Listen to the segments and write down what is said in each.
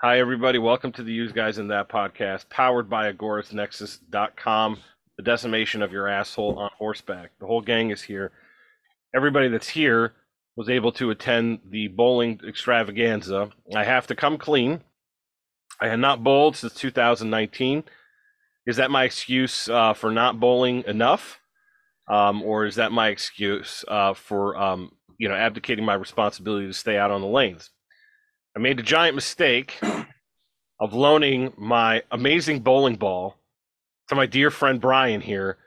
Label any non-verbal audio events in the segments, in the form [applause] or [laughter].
Hi, everybody. Welcome to the Use Guys in That podcast, powered by AgoristNexus.com, the decimation of your asshole on horseback. The whole gang is here. Everybody that's here was able to attend the bowling extravaganza. I have to come clean. I had not bowled since 2019. Is that my excuse uh, for not bowling enough? Um, or is that my excuse uh, for um, you know abdicating my responsibility to stay out on the lanes? I made a giant mistake of loaning my amazing bowling ball to my dear friend Brian here,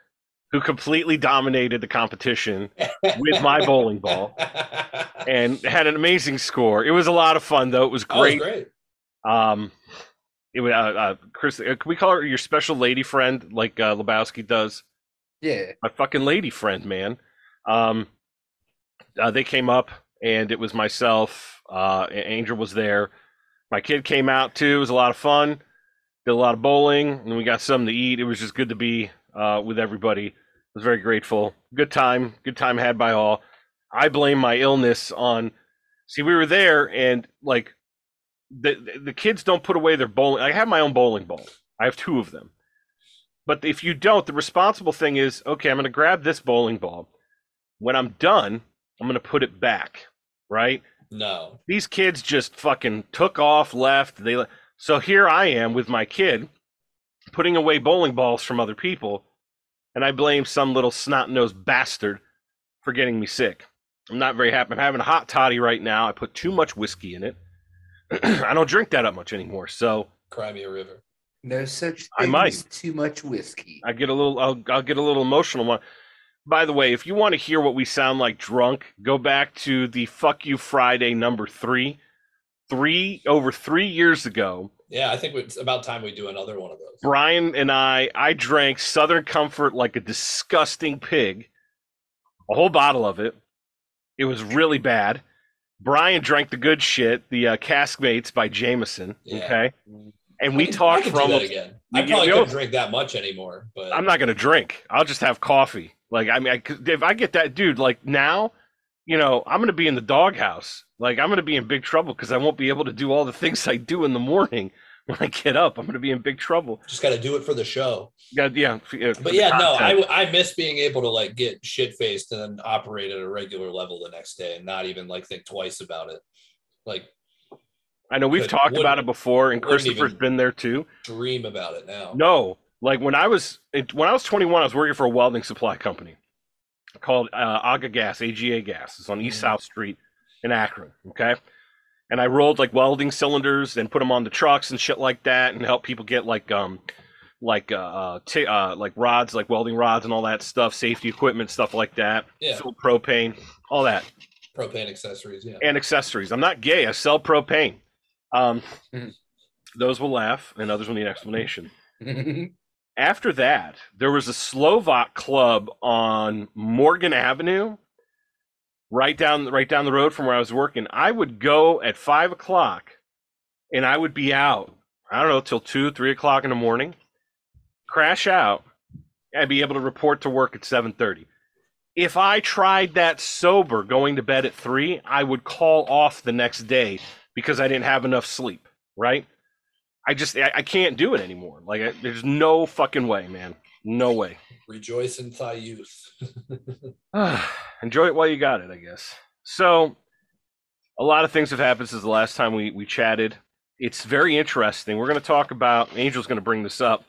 who completely dominated the competition with my [laughs] bowling ball and had an amazing score. It was a lot of fun, though. It was That was great. great. Um, it was uh, uh, Chris. Uh, can we call her your special lady friend, like uh, Lebowski does? Yeah. my fucking lady friend, man. Um, uh, they came up, and it was myself. Uh, Angel was there. My kid came out too. It was a lot of fun. Did a lot of bowling, and we got something to eat. It was just good to be uh, with everybody. I was very grateful. Good time. Good time had by all. I blame my illness on. See, we were there, and like the the- the kids don't put away their bowling. I have my own bowling ball. I have two of them. But if you don't, the responsible thing is okay, I'm going to grab this bowling ball. When I'm done, I'm going to put it back, right? No. These kids just fucking took off, left. They le- So here I am with my kid putting away bowling balls from other people, and I blame some little snot-nosed bastard for getting me sick. I'm not very happy. I'm having a hot toddy right now. I put too much whiskey in it. [clears throat] I don't drink that up much anymore, so Cry me a river. No such I thing might. as too much whiskey. I get a little I'll, I'll get a little emotional one. By the way, if you want to hear what we sound like drunk, go back to the Fuck You Friday number 3. 3 over 3 years ago, Yeah, I think it's about time we do another one of those. Brian and I I drank Southern Comfort like a disgusting pig. A whole bottle of it. It was really bad. Brian drank the good shit, the uh, Caskmates by Jameson, Yeah. okay? And we talked I do that again. You I probably couldn't drink that much anymore, but I'm not gonna drink. I'll just have coffee. Like I mean, I, if I get that dude, like now, you know, I'm gonna be in the doghouse. Like I'm gonna be in big trouble because I won't be able to do all the things I do in the morning [laughs] when I get up. I'm gonna be in big trouble. just got to do it for the show. Yeah, yeah. But yeah, no. I I miss being able to like get shit faced and then operate at a regular level the next day and not even like think twice about it. Like I know we've could- talked about it before, and Christopher's been there too. dream about it now. No, like when I was when I was 21, I was working for a welding supply company called uh, Aga Gas, AGA Gas. It's on East Mhm. South Street in Akron. Okay, and I rolled like welding cylinders and put them on the trucks and shit like that, and help people get like um like uh, uh, t- uh like rods, like welding rods and all that stuff, safety equipment, stuff like that. Yeah. Filled propane, all that, Propane accessories, yeah. and accessories. I'm not gay. I sell propane. Um, Mhm. those will laugh, and others will need explanation. [laughs] After that, there was a Slovak club on Morgan Avenue, right down right down the road from where I was working. I would go at five o'clock, and I would be out. I don't know till two, three o'clock in the morning. Crash out. I'd be able to report to work at seven thirty. If I tried that sober, going to bed at three, I would call off the next day because I didn't have enough sleep. Right? I just I, I can't do it anymore. Like I, there's no fucking way, man. No way. Rejoice in thy youth. [laughs] [sighs] Enjoy it while you got it, I guess. So, a lot of things have happened since the last time we we chatted. It's very interesting. We're going to talk about. Angel's going to bring this up.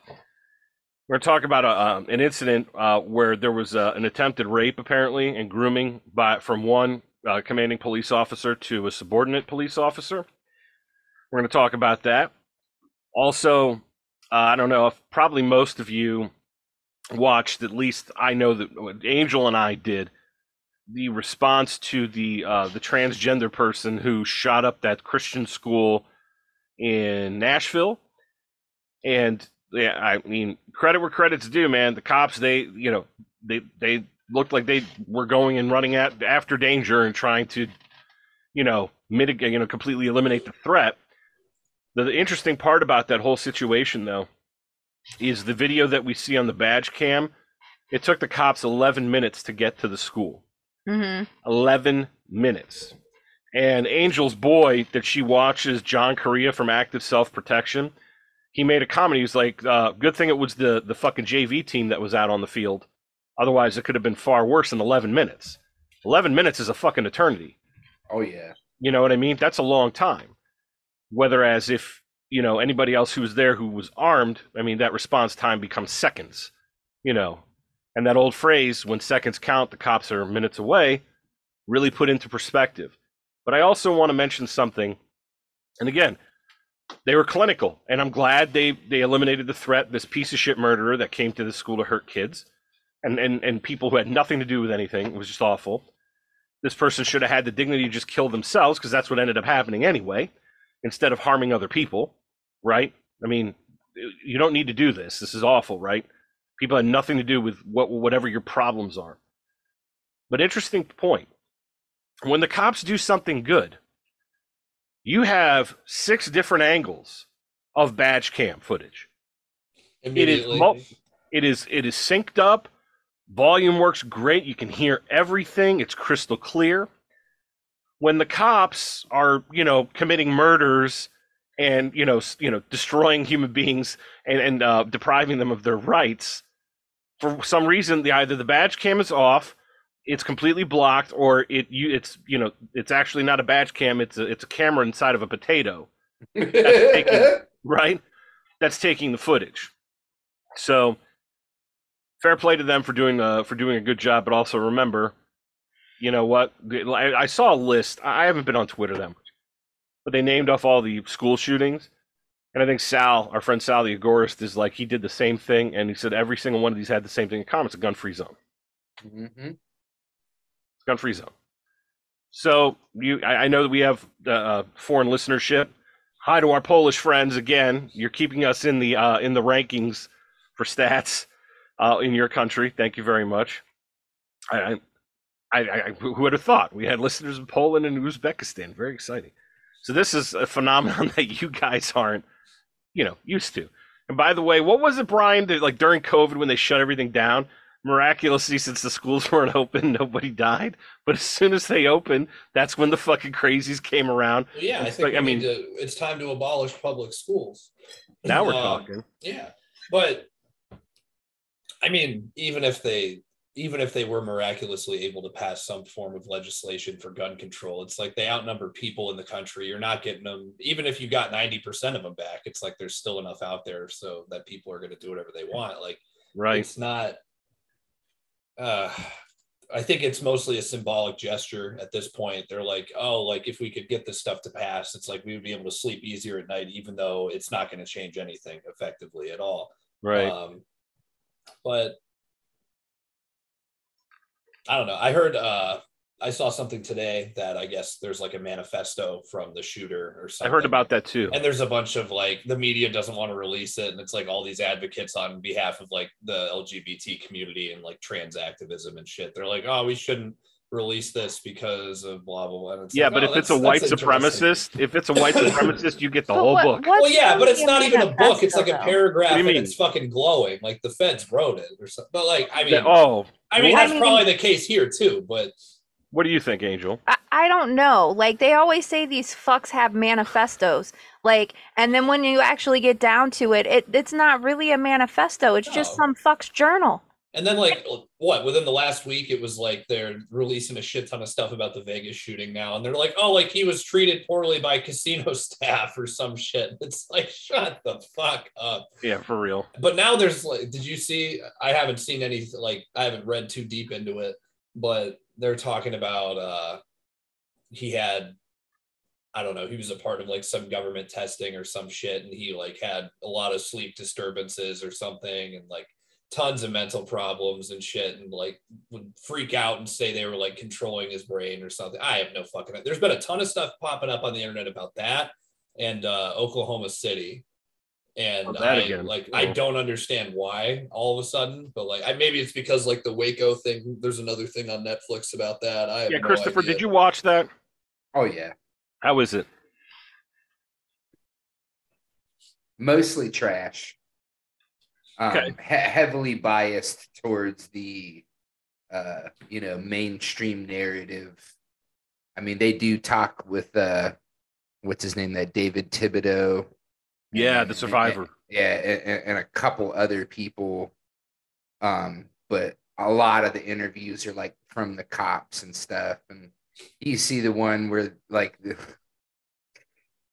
We're going to talk about a, um, an incident uh, where there was uh, an attempted rape, apparently, and grooming by from one uh, commanding police officer to a subordinate police officer. We're going to talk about that. Also, uh, I don't know if probably most of you watched. At least I know that Angel and I did the response to the uh, the transgender person who shot up that Christian school in Nashville, and yeah, I mean credit where credit's due, man. The cops, they you know they they looked like they were going and running at after danger and trying to you know mitigate you know completely eliminate the threat. The, the interesting part about that whole situation, though, is the video that we see on the badge cam. It took the cops 11 minutes to get to the school. Mm-hmm. 11 minutes. And Angel's boy that she watches, John Correia from Active Self Protection, he made a comment. He was like, uh, "Good thing it was the the fucking JV team that was out on the field. Otherwise, it could have been far worse in 11 minutes. 11 minutes is a fucking eternity. Oh yeah. You know what I mean? That's a long time. Whereas if you know anybody else who was there who was armed, I mean that response time becomes seconds. You know, and that old phrase, "When seconds count, the cops are minutes away," really put into perspective. But I also want to mention something, and again, they were clinical, and I'm glad they they eliminated the threat. This piece of shit murderer that came to the school to hurt kids, and and and people who had nothing to do with anything. It was just awful. This person should have had the dignity to just kill themselves because that's what ended up happening anyway, instead of harming other people, right? I mean, you don't need to do this. This is awful, right? People had nothing to do with what whatever your problems are. But interesting point. When the cops do something good, you have six different angles of badge cam footage. Immediately. mul- It is it is synced up. Volume works great. You can hear everything. It's crystal clear. When the cops are, you know, committing murders and you know, you know, destroying human beings and and uh, depriving them of their rights, for some reason, the either the badge cam is off, it's completely blocked, or it you it's you know, it's actually not a badge cam. It's a it's a camera inside of a potato taken- [laughs] right? That's taking the footage. So fair play to them for doing uh, for doing a good job, but also remember, you know what? I, I saw a list. I haven't been on Twitter that much, but they named off all the school shootings, and I think Sal, our friend Sal, the agorist, is like he did the same thing, and he said every single one of these had the same thing in common: it's a gun-free zone. hmm gun-free zone. So you, I, I know that we have uh, uh, foreign listenership. Hi to our Polish friends again. You're keeping us in the uh, in the rankings for stats uh, in your country. Thank you very much. I, I, I, who would have thought we had listeners in Poland and Uzbekistan? Very exciting. So this is a phenomenon [laughs] that you guys aren't, you know, used to. And by the way, what was it, Brian? That, like during COVID when they shut everything down, miraculously, since the schools [laughs] weren't open, nobody died. But as soon as they opened, that's when the fucking crazies came around. yeah, I think like- I mean- to, it's time to abolish public schools. Now we're Um, talking. Yeah, but I mean, even if they even if they were miraculously able to pass some form of legislation for gun control, it's like they outnumber people in the country. You're not getting them, even if you got 90% of them back, it's like there's still enough out there so that people are going to do whatever they want. Like, Right. it's not, uh, I think it's mostly a symbolic gesture at this point. They're like, oh, like if we could get this stuff to pass, it's like we would be able to sleep easier at night, even though it's not going to change anything effectively at all. Right. Um, but I don't know. I heard uh I saw something today that I guess there's like a manifesto from the shooter or something. I heard about that too. and there's a bunch of like the media doesn't want to release it and it's like all these advocates on behalf of like the lgbt community and like trans activism and shit they're like oh we shouldn't release this because of blah blah blah And it's Yeah, like, but oh, if it's a white supremacist, if it's a white [laughs] supremacist, you get the But whole what- book. well yeah but it's not even a book it's like a paragraph you and mean? it's fucking glowing like the feds wrote it or something but like i mean That- oh, i mean I that's mean- probably the case here too but what do you think, Angel? I, I don't know. Like they always say these fucks have manifestos. Like and then when you actually get down to it, it it's not really a manifesto. It's just some fuck's journal. And then, like, what within the last week, it was like they're releasing a shit ton of stuff about the Vegas shooting now, and they're like, "Oh, like he was treated poorly by casino [laughs] staff or some shit." [laughs] It's like, shut the fuck up. Yeah, for real. But now there's like, did you see? I haven't seen any like I haven't read too deep into it, but they're talking about uh he had I don't know, he was a part of like some government testing or some shit, and he like had a lot of sleep disturbances or something, and like tons of mental problems and shit, and like would freak out and say they were like controlling his brain or something. I have no fucking. There's been a ton of stuff popping up on the internet about that and uh, Oklahoma City, and Oh, that I again. like I Oh. don't understand why all of a sudden, but like I maybe it's because like the Waco thing. There's another thing on Netflix about that. I have Yeah, no Christopher, idea. did you watch that? Oh yeah. How is it? Mostly trash. Um, Okay. he- heavily biased towards the, uh, you know, mainstream narrative I mean, they do talk with uh, what's his name? That David Thibodeau. Yeah, and- the survivor. and- yeah, and, and a couple other people. Um, but a lot of the interviews are like from the cops and stuff, and you see the one where like the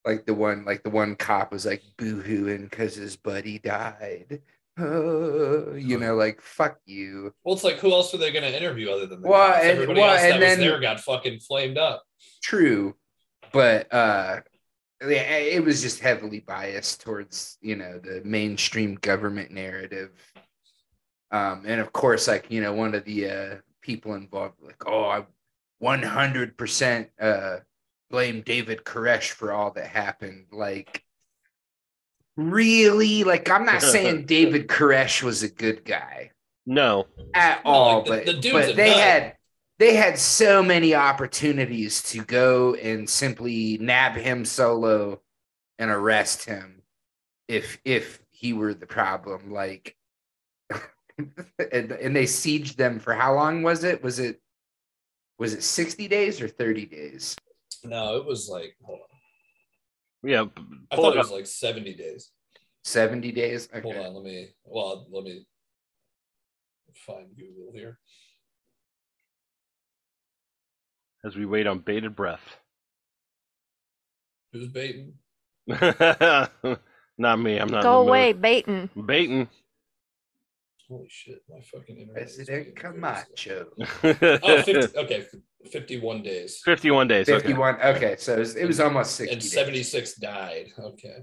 like the one like the one cop was like boo-hooing because his buddy died. Oh, you know, like fuck you. Well, it's like who else are they going to interview other than the Well, cops? and- Everybody well, else that and was then- there got fucking flamed up. True, but uh, yeah, it was just heavily biased towards you know the mainstream government narrative. Um, and of course, like you know, one of the uh, people involved, like, oh, I 100% uh, blame David Koresh for all that happened. Like, really? Like, I'm not [laughs] saying David Koresh was a good guy No, at No, all, like, the- but the dude's but they nut. had they had so many opportunities to go and simply nab him solo and arrest him if if he were the problem. Like, [laughs] and, and they sieged them for how long was it? Was it was it sixty days or thirty days? No, it was like, hold on. Yeah. p- I pull thought it it was like 70 days. Seventy days. Hold on, let me, well, let me find Google here. as we wait on bated breath. Who's baiting? [laughs] not me. I'm not. in Go away, baiting. Baiting. Holy shit, my fucking internet. is President being very slow. Camacho. [laughs] Oh, 50, okay, 51 days. 51 days. Okay. Fifty-one. Okay, so it was, it was almost sixty. And days. 76 died. Okay.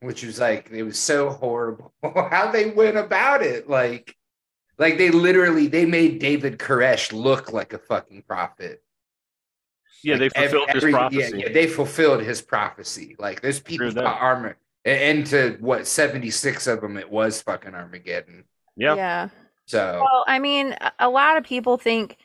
which was like it was so horrible [laughs] how they went about it like like they literally they made david koresh look like a fucking prophet Yeah, they Like, ev- fulfilled every- his prophecy. yeah, they fulfilled his prophecy like there's people True got armor and and to what 76 of them it was fucking armageddon Yeah. yeah. so Well, I mean, a- a lot of people think,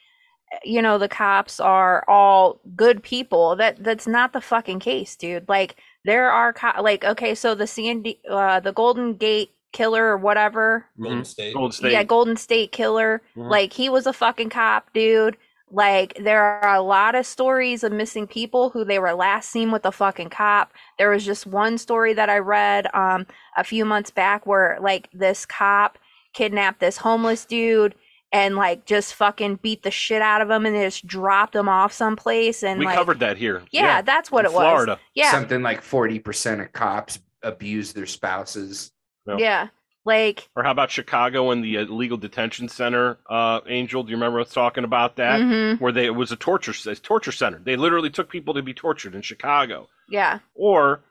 you know, the cops are all good people. That that's not the fucking case, dude. Like there are co- like okay, so the Sandy, uh, the Golden Gate killer or whatever, Golden Mhm. State. Gold State. yeah, Golden State killer. Mhm. Like he was a fucking cop, dude. Like there are a lot of stories of missing people who they were last seen with a fucking cop. There was just one story that I read um a few months back where like this cop kidnapped this homeless dude and like just fucking beat the shit out of them and just dropped them off someplace and we like covered that here. yeah, that's what in it was. Florida. Yeah. something like 40% of cops abuse their spouses Yeah. Yeah. Like Or how about Chicago and the illegal detention center? Uh, Angel, do you remember us talking about that? mhm, Where they it was a torture a torture center. They literally took people to be tortured in Chicago. yeah. Or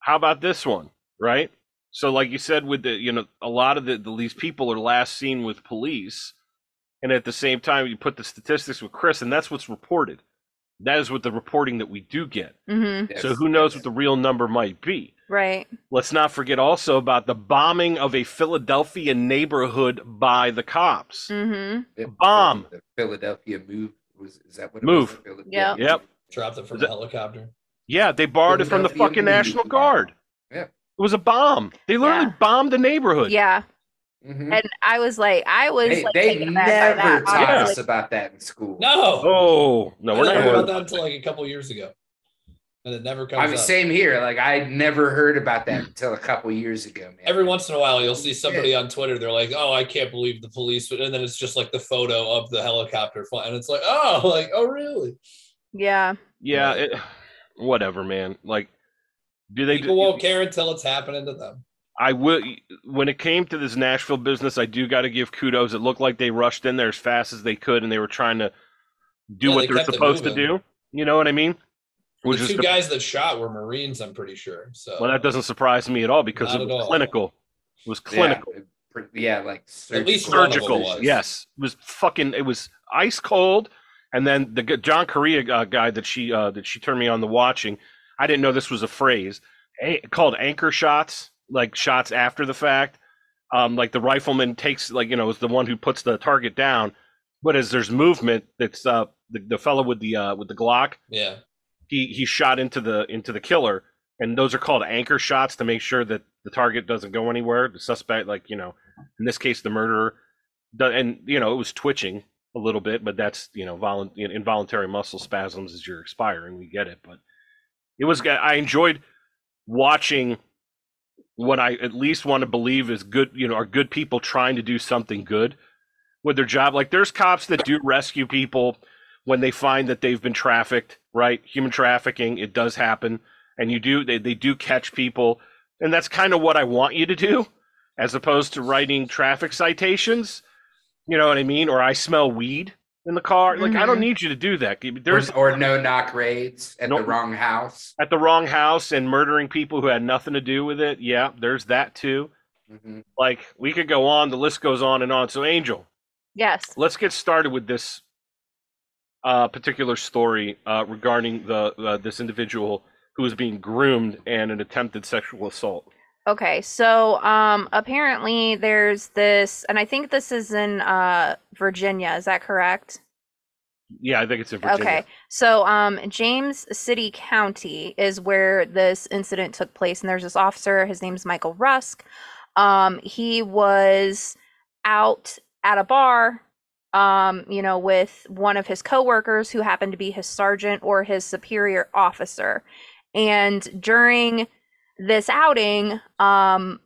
how about this one, right? So, like you said, with the you know, a lot of the, the these people are last seen with police, and at the same time, you put the statistics with Chris, and that's what's reported. That is what the reporting that we do get. Mhm. So, who knows what the real number might be? Right. Let's not forget also about the bombing of a Philadelphia neighborhood by the cops. Mhm. The- bomb. the philadelphia move was is that what it Move. was? Phila- Yeah. Yep. Dropped it from the helicopter. Yeah, they borrowed it from the fucking National. Guard. Yeah. It was a bomb. They literally Yeah. bombed the neighborhood. Yeah. Mhm. And I was like, I was They, like, they taken aback by never that, taught Yeah. us about that in school. No. Oh no, we're didn't not. about that until like a couple years ago. And it never comes I mean, up. same here. Like I never heard about that [laughs] until a couple years ago, man. Every once in a while, you'll see somebody on Twitter. They're like, "Oh, I can't believe the police," and then it's just like the photo of the helicopter flying, and it's like, "Oh, [laughs] like, oh, really?" Yeah. Yeah, it, [sighs] whatever, man. Like, do they? People won't care until it's happening to them. I will. When it came to this Nashville business, I do got to give kudos. It looked like they rushed in there as fast as they could, and they were trying to do Yeah, what they they're supposed to do. You know what I mean? Which the is two the- guys that shot were Marines, I'm pretty sure. So well, that doesn't surprise me at all because Not it was all. clinical. It was clinical. it- Yeah, like At least surgical. one of them surgical. was. Yes, it was fucking. It was ice cold. And then the John Correia uh, guy that she uh, that she turned me on the watching. I didn't know this was a phrase a- called anchor shots, like shots after the fact. Um, like the rifleman takes, like you know, is the one who puts the target down. But as there's movement, that's uh, the the fellow with the uh, with the Glock. yeah, He he shot into the into the killer, and those are called anchor shots to make sure that the target doesn't go anywhere. The suspect, like you know, in this case, the murderer, and you know, it was twitching. a little bit, but that's you know volu- involuntary muscle spasms as you're expiring. We get it, but it was. I enjoyed watching what I at least want to believe is good. You know, are good people trying to do something good with their job. Like there's cops that do rescue people when they find that they've been trafficked. Right, human trafficking. It does happen, and you do. They they do catch people, and that's kind of what I want you to do, as opposed to writing traffic citations. You know what I mean? Or I smell weed in the car. Like I don't Mhm. need you to do that. There's or, or no knock raids at No- the wrong house. at the wrong house and murdering people who had nothing to do with it. Yeah, there's that too. hmm Like we could go on. The list goes on and on. So Angel, Yes. let's get started with this uh, particular story uh, regarding the uh, this individual who was being groomed and an attempted sexual assault. Okay, so um apparently there's this and I think this is in uh Virginia, is that correct? Yeah, I think it's in Virginia. Okay. So um James City County is where this incident took place and there's this officer, his name's Michael Rusk. Um he was out at a bar um you know with one of his coworkers who happened to be his sergeant or his superior officer. And during this outing, um,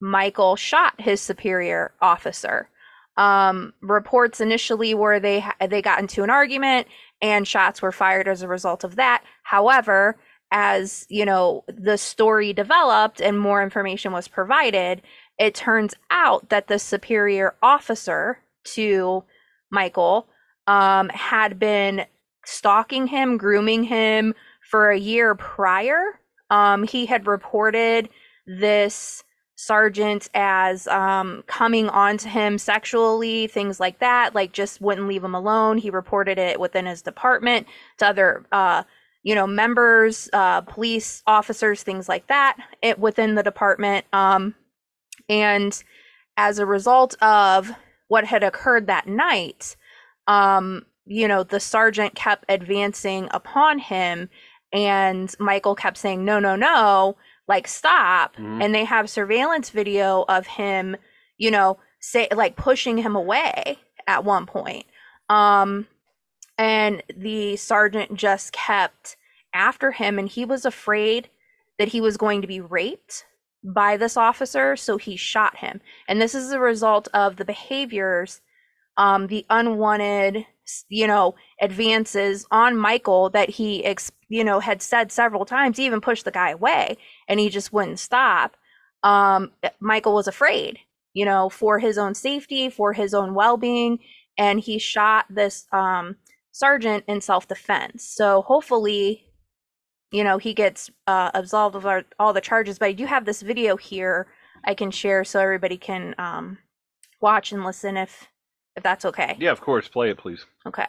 Michael shot his superior officer. Um, reports initially were they they got into an argument and shots were fired as a result of that. However, as you know, the story developed and more information was provided, it turns out that the superior officer to Michael um, had been stalking him, grooming him for a year prior um, he had reported this sergeant as um, coming on to him sexually, things like that, like just wouldn't leave him alone. He reported it within his department to other, uh, you know, members, uh, police officers, things like that, it within the department. Um, and as a result of what had occurred that night, um, you know, the sergeant kept advancing upon him and Michael kept saying, no, no, no, like stop. Mhm. And they have surveillance video of him, you know, say like pushing him away at one point. Um, and the sergeant just kept after him, and he was afraid that he was going to be raped by this officer, so he shot him. And this is a result of the behaviors, um, the unwanted, you know, advances on Michael that he, ex- you know, had said several times. He even pushed the guy away, and he just wouldn't stop. Um, Michael was afraid, you know, for his own safety, for his own well-being, and he shot this um, sergeant in self-defense. So hopefully, you know, he gets uh, absolved of our, all the charges. But I do have this video here I can share so everybody can um, watch and listen if if that's okay. Yeah, of course. Play it, please. Okay.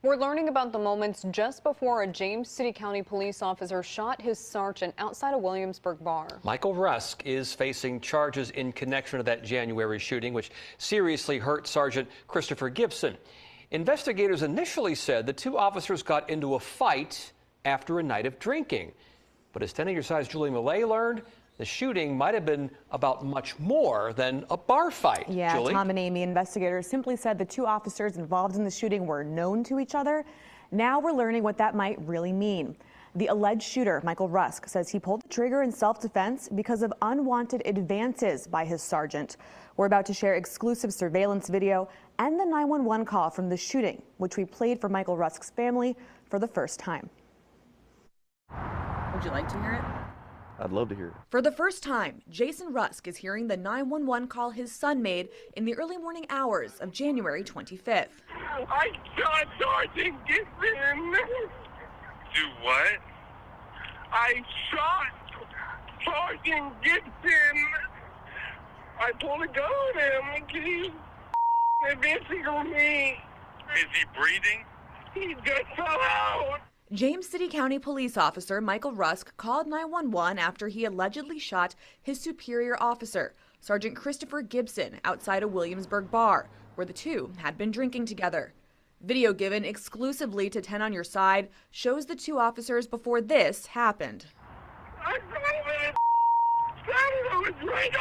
We're learning about the moments just before a James City County police officer shot his sergeant outside a Williamsburg bar. Michael Rusk is facing charges in connection to that January shooting, which seriously hurt Sergeant Christopher Gibson. Investigators initially said the two officers got into a fight after a night of drinking. But as 10 Your Size Julie Millay learned, the shooting might have been about much more than a bar fight. Yeah, Julie? Tom and Amy investigators simply said the two officers involved in the shooting were known to each other. Now we're learning what that might really mean. The alleged shooter, Michael Rusk, says he pulled the trigger in self defense because of unwanted advances by his sergeant. We're about to share exclusive surveillance video and the 911 call from the shooting, which we played for Michael Rusk's family for the first time. Would you like to hear it? I'd love to hear it. For the first time, Jason Rusk is hearing the 911 call his son made in the early morning hours of January 25th. I shot Sergeant Gibson. Do what? I shot Sergeant Gibson. I pulled a gun on him because he's advancing on me. Is he breathing? He just fell out. James City County police officer Michael Rusk called 911 after he allegedly shot his superior officer, Sergeant Christopher Gibson, outside a Williamsburg bar, where the two had been drinking together. Video given exclusively to 10 on Your Side shows the two officers before this happened. I shot him in his side of his right.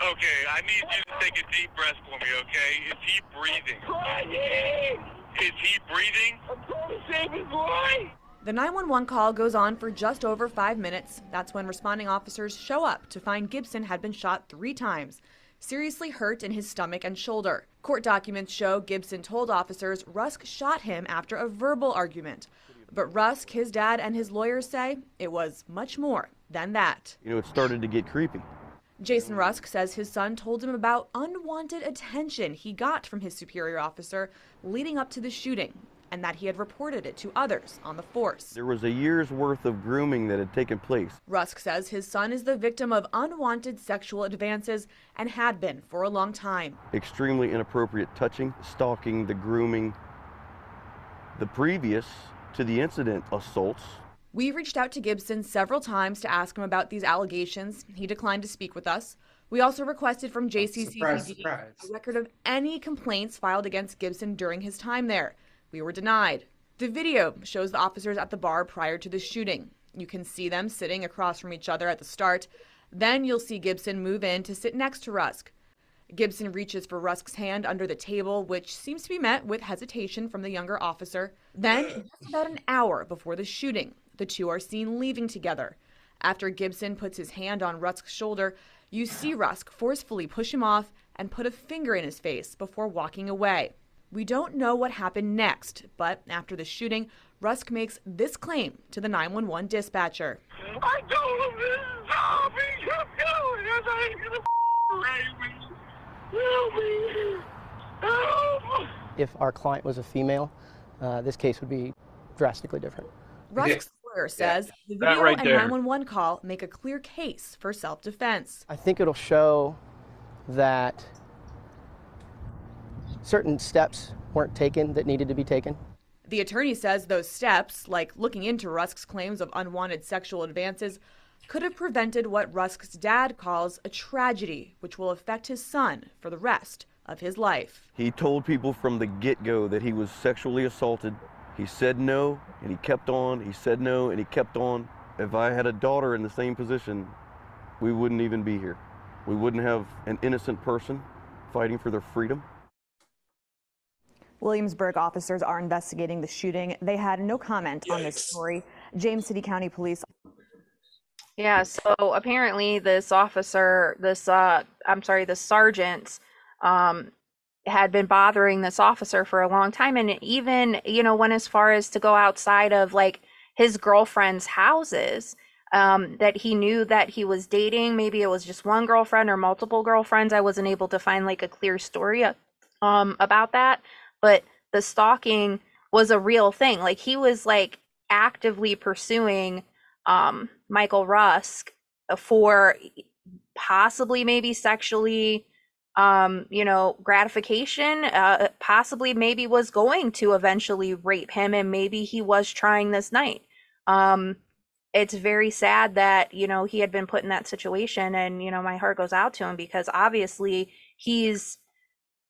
Okay, I need you to take a deep breath for me, okay? Is he breathing? Is he breathing? I'm trying to save his life. The 911 call goes on for just over five minutes. That's when responding officers show up to find Gibson had been shot three times, seriously hurt in his stomach and shoulder. Court documents show Gibson told officers Rusk shot him after a verbal argument. But Rusk, his dad, and his lawyers say it was much more than that. You know, it started to get creepy. Jason Rusk says his son told him about unwanted attention he got from his superior officer leading up to the shooting and that he had reported it to others on the force. There was a year's worth of grooming that had taken place. Rusk says his son is the victim of unwanted sexual advances and had been for a long time. Extremely inappropriate touching, stalking, the grooming. The previous to the incident, assaults. We reached out to Gibson several times to ask him about these allegations. He declined to speak with us. We also requested from JCCPD a record of any complaints filed against Gibson during his time there. We were denied. The video shows the officers at the bar prior to the shooting. You can see them sitting across from each other at the start. Then you'll see Gibson move in to sit next to Rusk. Gibson reaches for Rusk's hand under the table, which seems to be met with hesitation from the younger officer. Then, just about an hour before the shooting, the two are seen leaving together. After Gibson puts his hand on Rusk's shoulder, you see Rusk forcefully push him off and put a finger in his face before walking away. We don't know what happened next, but after the shooting, Rusk makes this claim to the 911 dispatcher. I told him this zombie kept going. I thought he was gonna rape me. Help me. Help. If our client was a female, uh, this case would be drastically different. Rusk's lawyer says the video right and there. 911 call make a clear case for self defense. I think it'll show that certain steps weren't taken that needed to be taken. The attorney says those steps, like looking into Rusk's claims of unwanted sexual advances, could have prevented what Rusk's dad calls a tragedy, which will affect his son for the rest of his life. He told people from the get go that he was sexually assaulted. He said no, and he kept on. He said no, and he kept on. If I had a daughter in the same position, we wouldn't even be here. We wouldn't have an innocent person fighting for their freedom. Williamsburg officers are investigating the shooting. They had no comment on this story. James City County Police Yeah, so apparently this officer, this uh I'm sorry, the sergeant um had been bothering this officer for a long time and even, you know, went as far as to go outside of like his girlfriend's houses um that he knew that he was dating. Maybe it was just one girlfriend or multiple girlfriends. I wasn't able to find like a clear story um about that, but the stalking was a real thing. Like he was like actively pursuing um Michael Rusk for possibly maybe sexually um you know gratification uh possibly maybe was going to eventually rape him and maybe he was trying this night um it's very sad that you know he had been put in that situation and you know my heart goes out to him because obviously he's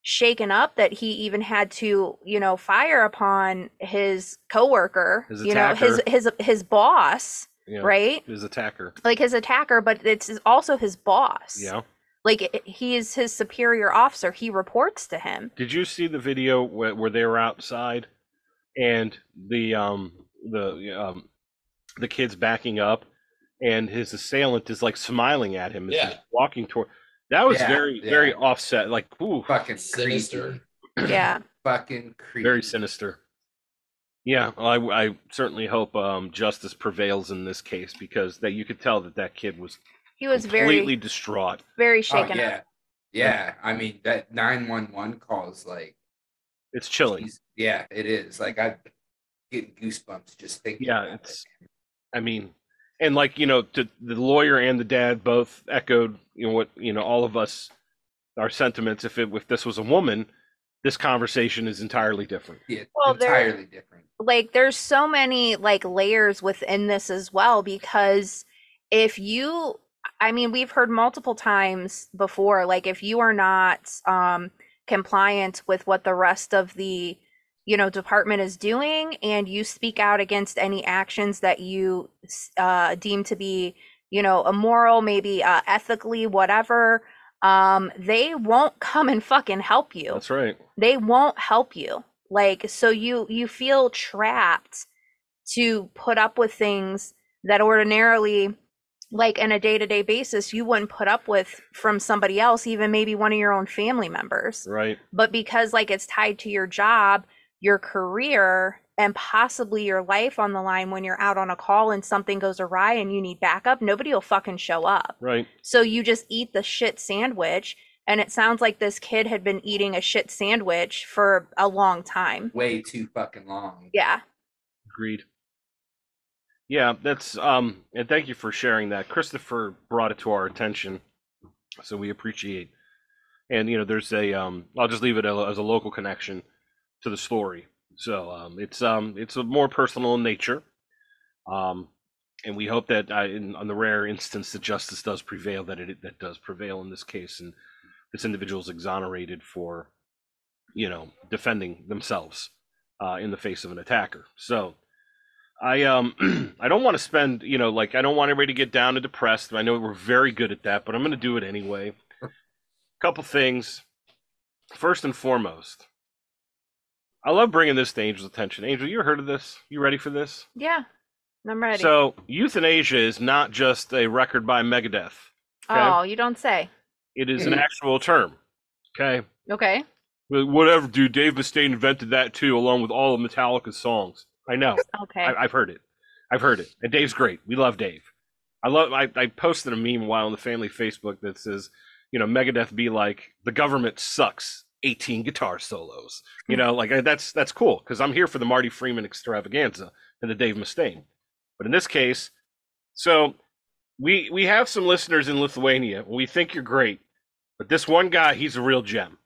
shaken up that he even had to you know fire upon his coworker His you know his his his boss Yeah, right His attacker. like his attacker but it's also his boss Yeah. Like he is his superior officer he reports to him Did you see the video where, where they were outside and the um the um the kids backing up and his assailant is like smiling at him as he's walking toward that was Yeah, very yeah. very offset like ooh Fucking Sinister. creepy. yeah [clears throat] Fucking creepy. very sinister yeah well, I, I certainly hope um justice prevails in this case because that you could tell that that kid was he was completely very distraught very Oh, shaken yeah. up Yeah. I mean, that 911 calls like, it's chilling Jeez, yeah, it is. Like, I get goosebumps just thinking. Yeah, about it's- I mean, and like you know, to, the lawyer and the dad both echoed you know what you know all of us our sentiments. If it if this was a woman, this conversation is entirely different. Yeah, Well, entirely different. like there's so many like layers within this as well because if you i mean we've heard multiple times before like if you are not um compliant with what the rest of the you know department is doing and you speak out against any actions that you uh deem to be you know immoral maybe uh ethically whatever um, they won't come and fucking help you. That's right. They won't help you. Like so you you feel trapped to put up with things that ordinarily like in a day-to-day basis you wouldn't put up with from somebody else even maybe one of your own family members Right. but because like it's tied to your job your career and possibly your life on the line when you're out on a call and something goes awry and you need backup nobody will fucking show up Right. so you just eat the shit sandwich and it sounds like this kid had been eating a shit sandwich for a long time Way too fucking long. yeah Agreed. Yeah, that's um and thank you for sharing that. Christopher brought it to our attention. So we appreciate. And you know, there's a um I'll just leave it as a local connection to the story. So um it's um it's a more personal in nature. Um and we hope that uh, in on the rare instance that justice does prevail that it that does prevail in this case and this individual is exonerated for you know defending themselves uh, in the face of an attacker. So I um [clears throat] I don't want to spend you know like I don't want everybody to get down and depressed. I know we're very good at that, but I'm going to do it anyway. Couple things. First and foremost, I love bringing this to Angel's attention. Angel, you heard of this? You ready for this? yeah i'm ready So euthanasia is not just a record by Megadeth. Okay, oh you don't say it is an actual term. Okay. okay Whatever, dude. Dave Mustaine invented that too, along with all of Metallica's songs. I know. okay I, I've heard it. I've heard it. And Dave's great. We love Dave. I love. I, I posted a meme while on the family Facebook that says, you know, Megadeth be like the government sucks. 18 guitar solos. You know, like that's that's cool because I'm here for the Marty Friedman extravaganza and the Dave Mustaine. But in this case, so we we have some listeners in Lithuania. We think you're great, but this one guy, he's a real gem.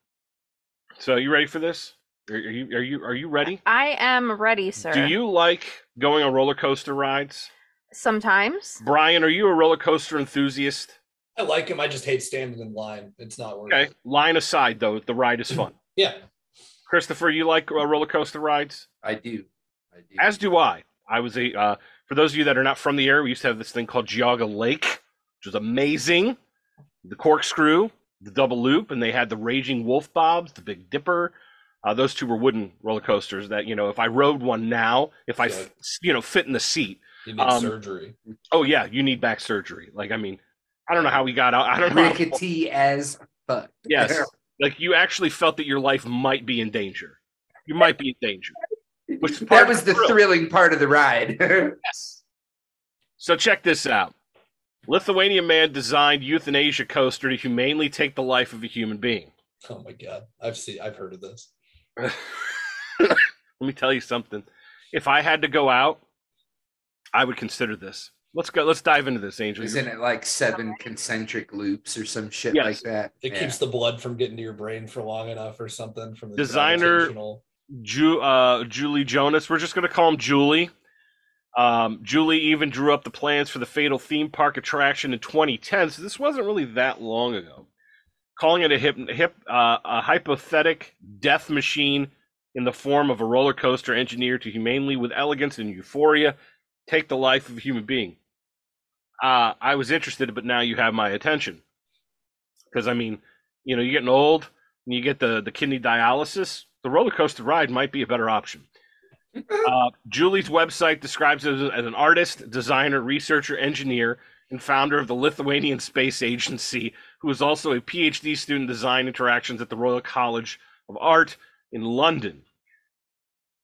So you ready for this? Are, are you are you are you ready? i am ready sir Do you like going on roller coaster rides? sometimes Brian, are you a roller coaster enthusiast? I like him. I just hate standing in line. It's not worth Okay. it. Line aside, though, the ride is fun. [clears throat] Yeah. Christopher, you like uh, roller coaster rides? I do. I do. As do I. I was a, uh, for those of you that are not from the area, we used to have this thing called Geauga Lake, which was amazing. The corkscrew, the double loop, and they had the Raging Wolf Bobs, the Big Dipper. Uh, those two were wooden roller coasters that, you know, if I rode one now, if I, f- you know, fit in the seat. You need Um, surgery. Oh, yeah, you need back surgery. Like, I mean, I don't know how we got out. I don't know. how- Rickety [laughs] as fuck. Yes. [laughs] like you actually felt that your life might be in danger. You might be in danger. Which part that was the thrill. thrilling part of the ride. [laughs] Yes. So check this out. Lithuanian man designed euthanasia coaster to humanely take the life of a human being. Oh my god. I've seen I've heard of this. [laughs] Let me tell you something. If I had to go out, I would consider this. Let's go. Let's dive into this, Angel. Isn't it like seven concentric loops or some shit Yes. like that? It Yeah. keeps the blood from getting to your brain for long enough or something from the Designer- Ju- uh, Julie Jonas. We're just going to call him Julie. Um, Julie even drew up the plans for the Fatal theme park attraction in 2010, so this wasn't really that long ago. Calling it a hip, hip uh, a hypothetic death machine in the form of a roller coaster engineered to humanely, with elegance and euphoria, take the life of a human being. Uh, I was interested, but now you have my attention. Because I mean, you know, you're getting old, and you get the the kidney dialysis. The roller coaster ride might be a better option. [laughs] Uh, Julie's website describes it as, as an artist, designer, researcher, engineer, and founder of the Lithuanian Space Agency, who is also a PhD student design interactions at the Royal College of Art in London.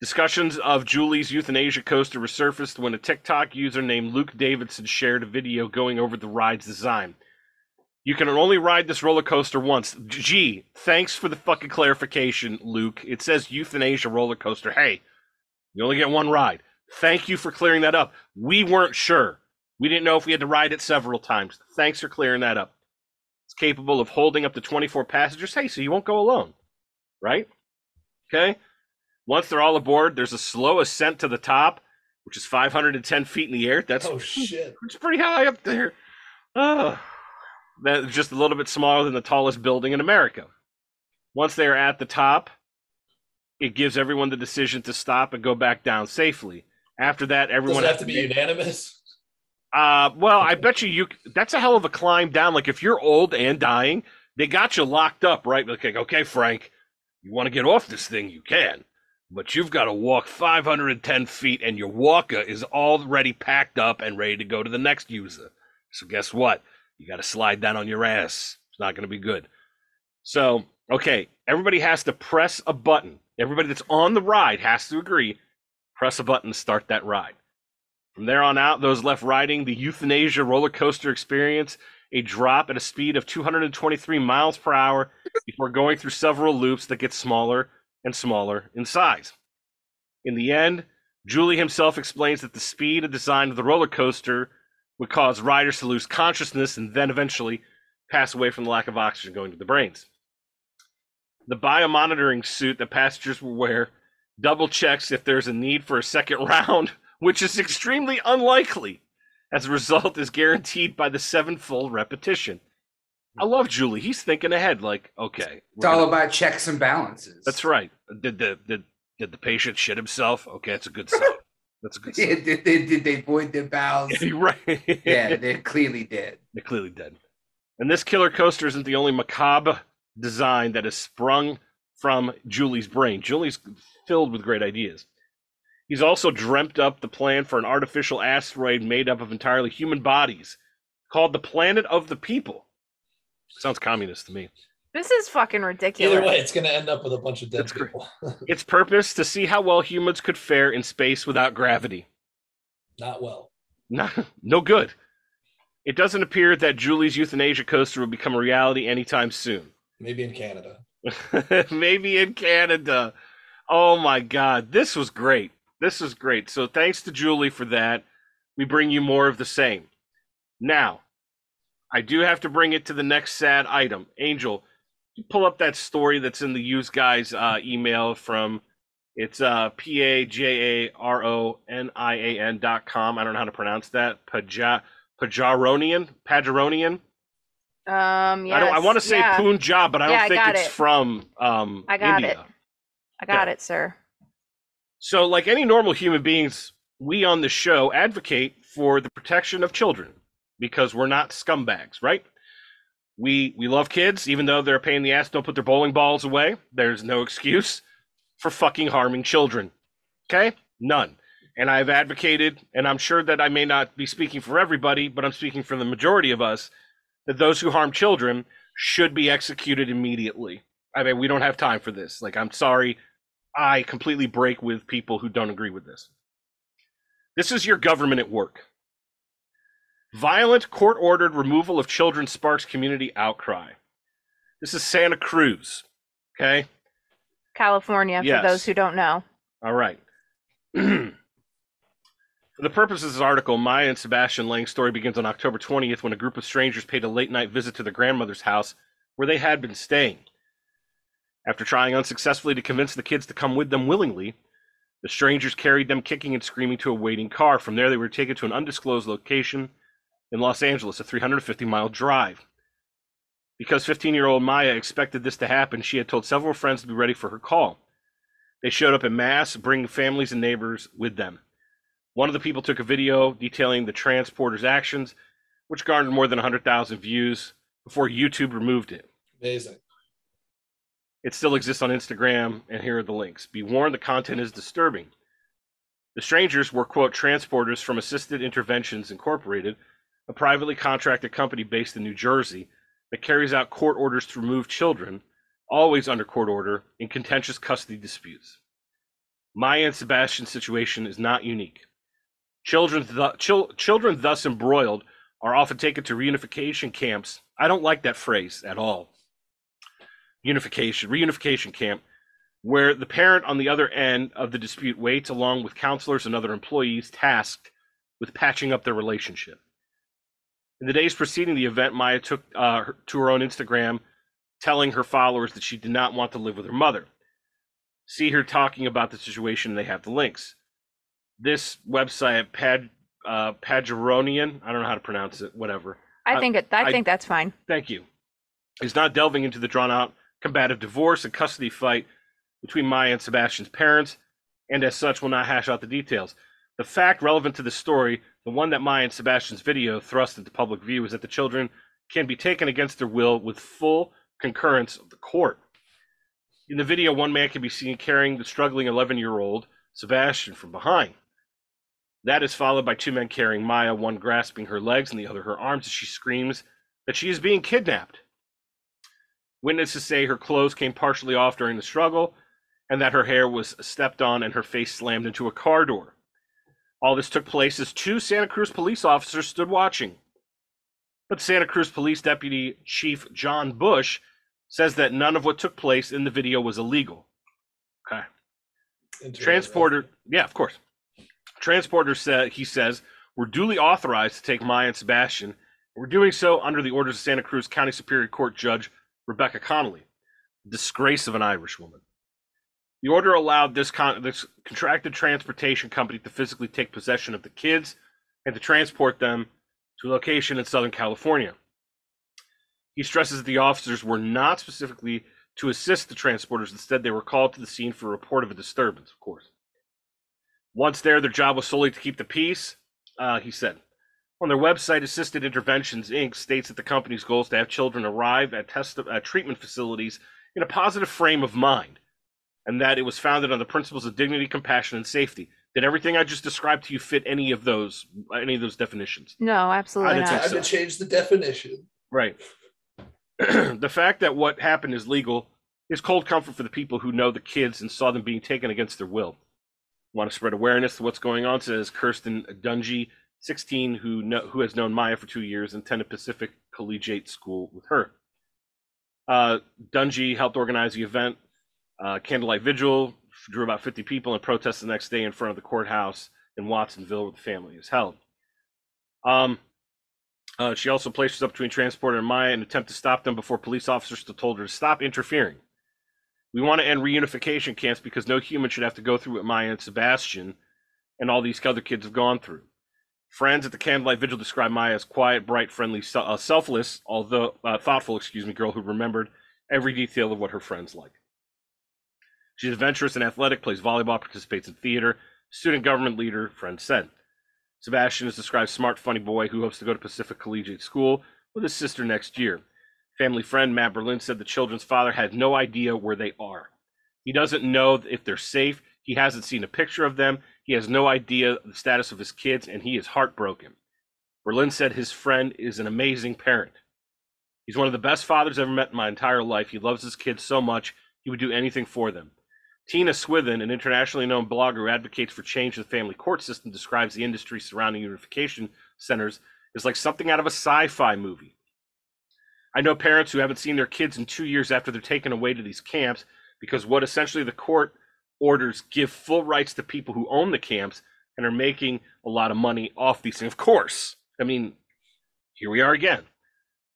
Discussions of Julie's euthanasia coaster resurfaced when a TikTok user named Luke Davidson shared a video going over the ride's design. You can only ride this roller coaster once. Gee, thanks for the fucking clarification, Luke. It says euthanasia roller coaster. Hey, you only get one ride. Thank you for clearing that up. We weren't sure. We didn't know if we had to ride it several times. Thanks for clearing that up. It's capable of holding up to 24 passengers. Hey, so you won't go alone, right? Okay. Once they're all aboard, there's a slow ascent to the top, which is 510 feet in the air. That's Oh shit. it's pretty high up there. Oh, that's just a little bit smaller than the tallest building in America. Once they are at the top, it gives everyone the decision to stop and go back down safely. After that, Does everyone it have to be unanimous? Uh, well, I bet you you that's a hell of a climb down. Like if you're old and dying, They got you locked up, right? Okay, okay, Frank, you want to get off this thing, you can, but you've got to walk 510 feet, and your walker is already packed up and ready to go to the next user. So guess what? You got to slide down on your ass. It's not going to be good. So, okay, everybody has to press a button. Everybody that's on the ride has to agree. Press a button to start that ride. From there on out, those left riding the euthanasia roller coaster experience a drop at a speed of 223 miles per hour before going through several loops that get smaller and smaller in size. In the end, Julie himself explains that the speed and design of the roller coaster would cause riders to lose consciousness and then eventually pass away from the lack of oxygen going to the brains. The biomonitoring suit that passengers will wear double checks if there's a need for a second [laughs] round, which is extremely unlikely as a result is guaranteed by the sevenfold repetition. I love Julie. He's thinking ahead, like, okay. It's all about checks and balances. That's right. Did the did did the patient shit himself? Okay, that's a good sign. That's a good sign. Yeah, [laughs] did, they, did they void their bowels? [laughs] right. yeah, they clearly did. They're clearly dead. And this killer coaster isn't the only macabre design that has sprung from Julie's brain. Julie's filled with great ideas. He's also dreamt up the plan for an artificial asteroid made up of entirely human bodies called the Planet of the People. Sounds communist to me. This is fucking ridiculous. Either way, it's going to end up with a bunch of dead people. [laughs] Its purpose to see how well humans could fare in space without gravity. Not well. No, no good. It doesn't appear that Julie's euthanasia coaster will become a reality anytime soon. Maybe in Canada. [laughs] Maybe in Canada. Oh my God, this was great. This is great. So thanks to Julie for that. We bring you more of the same. Now, I do have to bring it to the next sad item. Angel, you pull up that story that's in the use guys uh, email from it's uh, P A J A R O N I A N dot com. I don't know how to pronounce that. Paja Pajaronian? Pajaronian? Um, yes, I don't I want to say yeah. Punjab, but I don't think it's it. from um I got India. it. I got Yeah. it, sir. So, like any normal human beings, we on the show advocate for the protection of children because we're not scumbags, right? We we love kids, even though they're a pain in the ass. Don't put their bowling balls away. There's no excuse for fucking harming children. Okay, none. And I've advocated, and I'm sure that I may not be speaking for everybody, but I'm speaking for the majority of us, that those who harm children should be executed immediately. I mean, we don't have time for this. Like, I'm sorry. I completely break with people who don't agree with this. This is your government at work. Violent court ordered removal of children sparks community outcry. This is Santa Cruz. Okay. California, Yes. for those who don't know. All right. [clears throat] For the purposes of this article, Maya and Sebastian Lang's story begins on October 20th when a group of strangers paid a late night visit to their grandmother's house where they had been staying. After trying unsuccessfully to convince the kids to come with them willingly, the strangers carried them kicking and screaming to a waiting car. From there, they were taken to an undisclosed location in Los Angeles, a 350 mile drive. Because 15 year old Maya expected this to happen, she had told several friends to be ready for her call. They showed up in mass, bringing families and neighbors with them. One of the people took a video detailing the transporter's actions, which garnered more than 100,000 views before YouTube removed it. Amazing. It still exists on Instagram, and here are the links. Be warned, the content is disturbing. The strangers were, quote, transporters from Assisted Interventions Incorporated, a privately contracted company based in New Jersey that carries out court orders to remove children, always under court order, in contentious custody disputes. Maya and Sebastian's situation is not unique. Children, th- chil- children thus embroiled are often taken to reunification camps. I don't like that phrase at all unification, reunification camp, where the parent on the other end of the dispute waits along with counselors and other employees tasked with patching up their relationship. In the days preceding the event, Maya took uh, to her own Instagram, telling her followers that she did not want to live with her mother. See her talking about the situation, and they have the links. This website, Pad, uh, I don't know how to pronounce it, whatever. I think it. I, I- think that's fine. Thank you. Is not delving into the drawn out combative divorce and custody fight between Maya and Sebastian's parents, and as such will not hash out the details. The fact relevant to the story, the one that Maya and Sebastian's video thrust into public view, is that the children can be taken against their will with full concurrence of the court. In the video, one man can be seen carrying the struggling 11 year old Sebastian from behind. That is followed by two men carrying Maya, one grasping her legs and the other her arms as she screams that she is being kidnapped. Witnesses say her clothes came partially off during the struggle and that her hair was stepped on and her face slammed into a car door. All this took place as two Santa Cruz police officers stood watching. But Santa Cruz Police Deputy Chief John Bush says that none of what took place in the video was illegal. Okay. Transporter, yeah, of course. Transporter said he says we're duly authorized to take Maya and Sebastian. We're doing so under the orders of Santa Cruz County Superior Court Judge Rebecca Connolly, disgrace of an Irish woman. The order allowed this, con- this contracted transportation company to physically take possession of the kids and to transport them to a location in Southern California. He stresses that the officers were not specifically to assist the transporters. Instead, they were called to the scene for a report of a disturbance, of course. Once there, their job was solely to keep the peace, uh, he said. On their website, Assisted Interventions Inc. states that the company's goal is to have children arrive at, test- at treatment facilities in a positive frame of mind, and that it was founded on the principles of dignity, compassion, and safety. Did everything I just described to you fit any of those any of those definitions? No, absolutely I didn't not. think Time to change the definition. Right. [clears throat] the fact that what happened is legal is cold comfort for the people who know the kids and saw them being taken against their will. Want to spread awareness to what's going on, says Kirsten Dungy, 16, who know, who has known Maya for two years and attended Pacific Collegiate School with her. Uh, Dungy helped organize the event, uh, Candlelight Vigil, drew about 50 people and protested the next day in front of the courthouse in Watsonville where the family is held. Um, uh, she also placed herself between Transporter and Maya in an attempt to stop them before police officers told her to stop interfering. We want to end reunification camps because no human should have to go through what Maya and Sebastian and all these other kids have gone through. Friends at the Candlelight Vigil describe Maya as quiet, bright, friendly, uh, selfless, although uh, thoughtful, excuse me, girl who remembered every detail of what her friends like. She's adventurous and athletic, plays volleyball, participates in theater. Student government leader, friends said. Sebastian is described smart, funny boy who hopes to go to Pacific Collegiate School with his sister next year. Family friend Matt Berlin said the children's father had no idea where they are. He doesn't know if they're safe. He hasn't seen a picture of them. He has no idea the status of his kids, and he is heartbroken. Berlin said his friend is an amazing parent. He's one of the best fathers I've ever met in my entire life. He loves his kids so much, he would do anything for them. Tina Swithin, an internationally known blogger who advocates for change in the family court system, describes the industry surrounding unification centers as like something out of a sci fi movie. I know parents who haven't seen their kids in two years after they're taken away to these camps because what essentially the court orders give full rights to people who own the camps and are making a lot of money off these things. Of course, I mean, here we are again.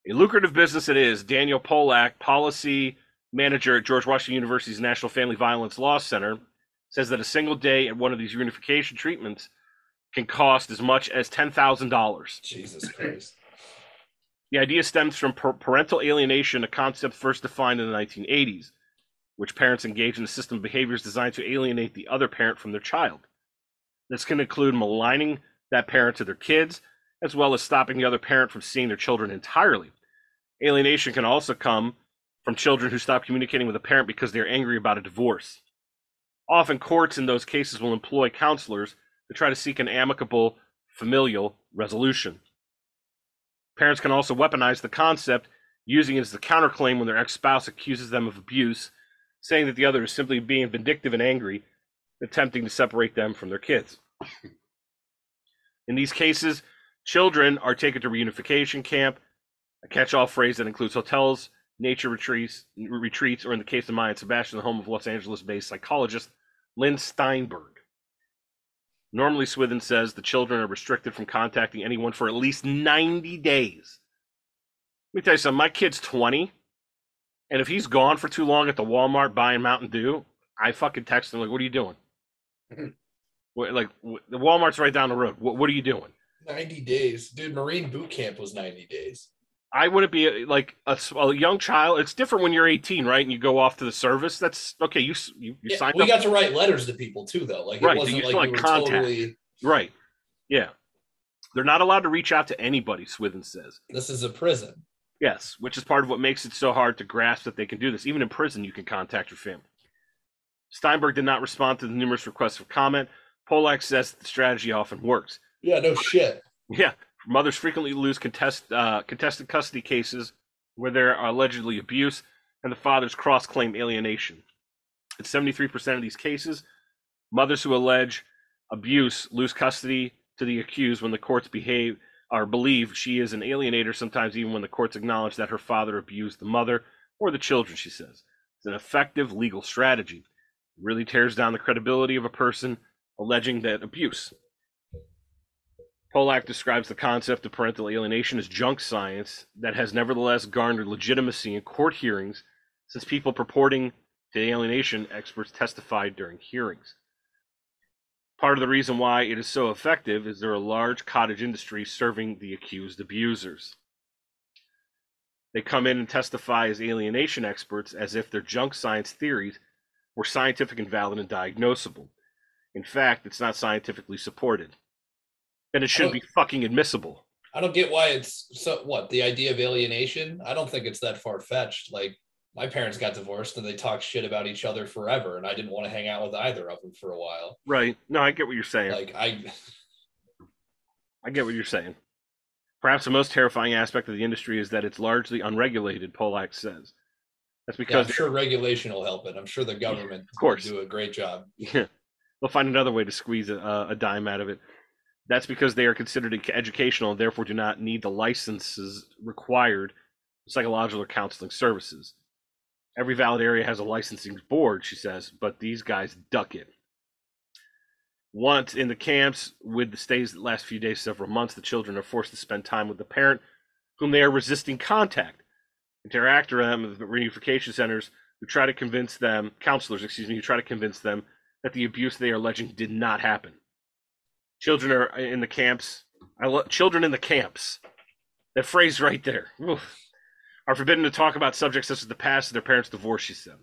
A lucrative business it is. Daniel Pollack, policy manager at George Washington University's National Family Violence Law Center, says that a single day at one of these reunification treatments can cost as much as $10,000. Jesus Christ. The idea stems from parental alienation, a concept first defined in the 1980s, which parents engage in a system of behaviors designed to alienate the other parent from their child. This can include maligning that parent to their kids, as well as stopping the other parent from seeing their children entirely. Alienation can also come from children who stop communicating with a parent because they're angry about a divorce. Often, courts in those cases will employ counselors to try to seek an amicable familial resolution. Parents can also weaponize the concept, using it as the counterclaim when their ex spouse accuses them of abuse, saying that the other is simply being vindictive and angry, attempting to separate them from their kids. In these cases, children are taken to reunification camp, a catch all phrase that includes hotels, nature retreats, retreats, or in the case of and Sebastian, the home of Los Angeles based psychologist Lynn Steinberg. Normally, Swithin says the children are restricted from contacting anyone for at least 90 days. Let me tell you something, my kid's 20, and if he's gone for too long at the Walmart buying Mountain Dew, I fucking text him, like, what are you doing? Mm-hmm. What- like, the Walmart's right down the road. What, what are you doing? 90 days. Dude, Marine boot camp was 90 days. I wouldn't be like a, a young child. It's different when you're 18, right? And you go off to the service. That's okay. You you, you Yeah, signed we up. got to write letters to people too, though. Like it Right, wasn't you like we were contact. totally. right. Yeah. They're not allowed to reach out to anybody. Swithin says. This is a prison. Yes, which is part of what makes it so hard to grasp that they can do this. Even in prison, you can contact your family. Steinberg did not respond to the numerous requests for comment. Pollack says the strategy often works. Yeah, no shit. Yeah, mothers frequently lose contest, uh, contested custody cases where there are allegedly abuse and the fathers cross claim alienation. In 73% of these cases, mothers who allege abuse lose custody to the accused when the courts behave or believe she is an alienator, sometimes even when the courts acknowledge that her father abused the mother or the children, she says. It's an effective legal strategy. It really tears down the credibility of a person alleging that abuse. Pollack describes the concept of parental alienation as junk science that has nevertheless garnered legitimacy in court hearings since people purporting to alienation experts testified during hearings. Part of the reason why it is so effective is there are large cottage industries serving the accused abusers. They come in and testify as alienation experts as if their junk science theories were scientific and valid and diagnosable. In fact, it's not scientifically supported. And it shouldn't be fucking admissible. I don't get why it's so what the idea of alienation. I don't think it's that far fetched. Like my parents got divorced and they talked shit about each other forever, and I didn't want to hang out with either of them for a while. Right. No, I get what you're saying. Like I, I get what you're saying. Perhaps the most terrifying aspect of the industry is that it's largely unregulated, Pollack says. That's yeah, because I'm sure regulation will help it. I'm sure the government of course. will do a great job. Yeah. They'll find another way to squeeze a, a dime out of it. That's because they are considered educational and therefore do not need the licenses required psychological or counseling services. Every valid area has a licensing board, she says, but these guys duck it. Once in the camps, with the stays that last few days, several months, the children are forced to spend time with the parent whom they are resisting contact. Interact with them with the reunification centers who try to convince them, counselors, excuse me, who try to convince them that the abuse they are alleging did not happen. Children are uh, in the camps. I lo- children in the camps. That phrase right there. Oof. Are forbidden to talk about subjects such as the past of their parents' divorce, she said.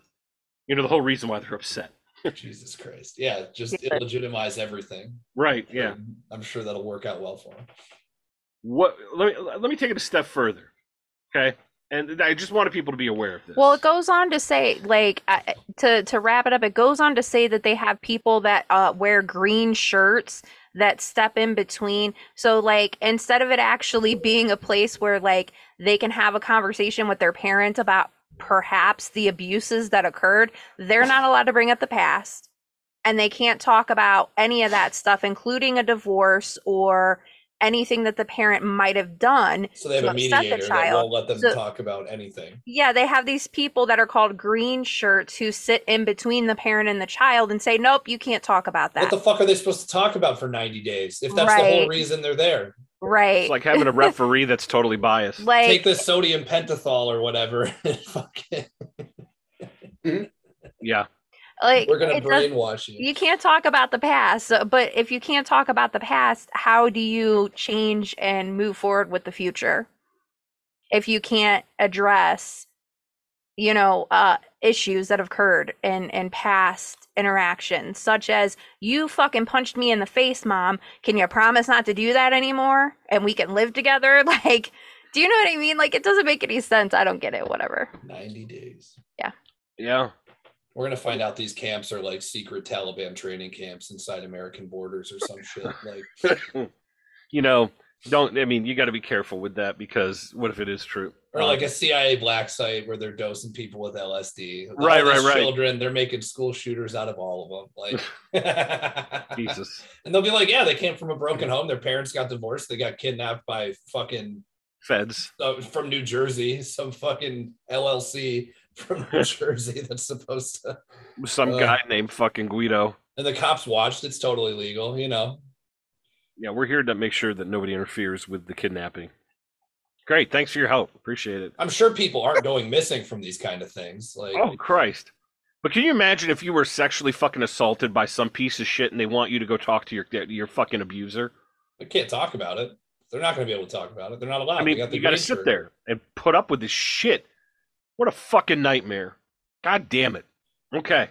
You know, the whole reason why they're upset. Jesus Christ. Yeah, just illegitimize everything. Right, yeah. And I'm sure that'll work out well for them. What let me let me take it a step further. Okay? And I just wanted people to be aware of this. Well, it goes on to say, like, uh, to to wrap it up, it goes on to say that they have people that uh, wear green shirts that step in between. So, like, instead of it actually being a place where like they can have a conversation with their parent about perhaps the abuses that occurred, they're not allowed to bring up the past, and they can't talk about any of that stuff, including a divorce or anything that the parent might have done So they have to a upset mediator the that child. won't let them So- talk about anything. yeah, they have these people that are called green shirts who sit in between the parent and the child and say, "Nope, you can't talk about that." What the fuck are they supposed to talk about for 90 days if that's the whole Right. reation they're there? right. it's like having a [laughs] referee that's totally biased. like Take this sodium pentothal or whatever. [laughs] and fucking- Yeah. Like We're gonna brainwash you. you can't talk about the past but if you can't talk about the past how do you change and move forward with the future if you can't address you know uh issues that have occurred in in past interactions such as you fucking punched me in the face mom can you promise not to do that anymore and we can live together [laughs] like do you know what i mean like it doesn't make any sense i don't get it whatever 90 days. Yeah. Yeah. We're gonna find out these camps are like secret Taliban training camps inside American borders or some shit. Like [laughs] you know, don't I mean you gotta be careful with that because what if it is true? or like a CIA black site where they're dosing people with LSD. Right, right, right. Children, they're making school shooters out of all of them. Like [laughs] [laughs] Jesus. And they'll be like, yeah, they came from a broken home. Their parents got divorced. They got kidnapped by fucking Feds. uh, from New Jersey, some fucking LLC [laughs] from New [laughs] Jersey that's supposed to. Some Uh. guy named fucking Guido. And the cops watched. It's totally legal, you know. Yeah, we're here to make sure that nobody interferes with the kidnapping. Great, thanks for your help. Appreciate it. I'm sure people aren't going missing from these kind of things. Like, Oh Christ. But can you imagine if you were sexually fucking assaulted by some piece of shit and they want you to go talk to your your fucking abuser? they can't talk about it. They're not going to be able to talk about it. They're not allowed. I mean, got you got to sit there and put up with this shit. What a fucking nightmare. God damn it. Okay.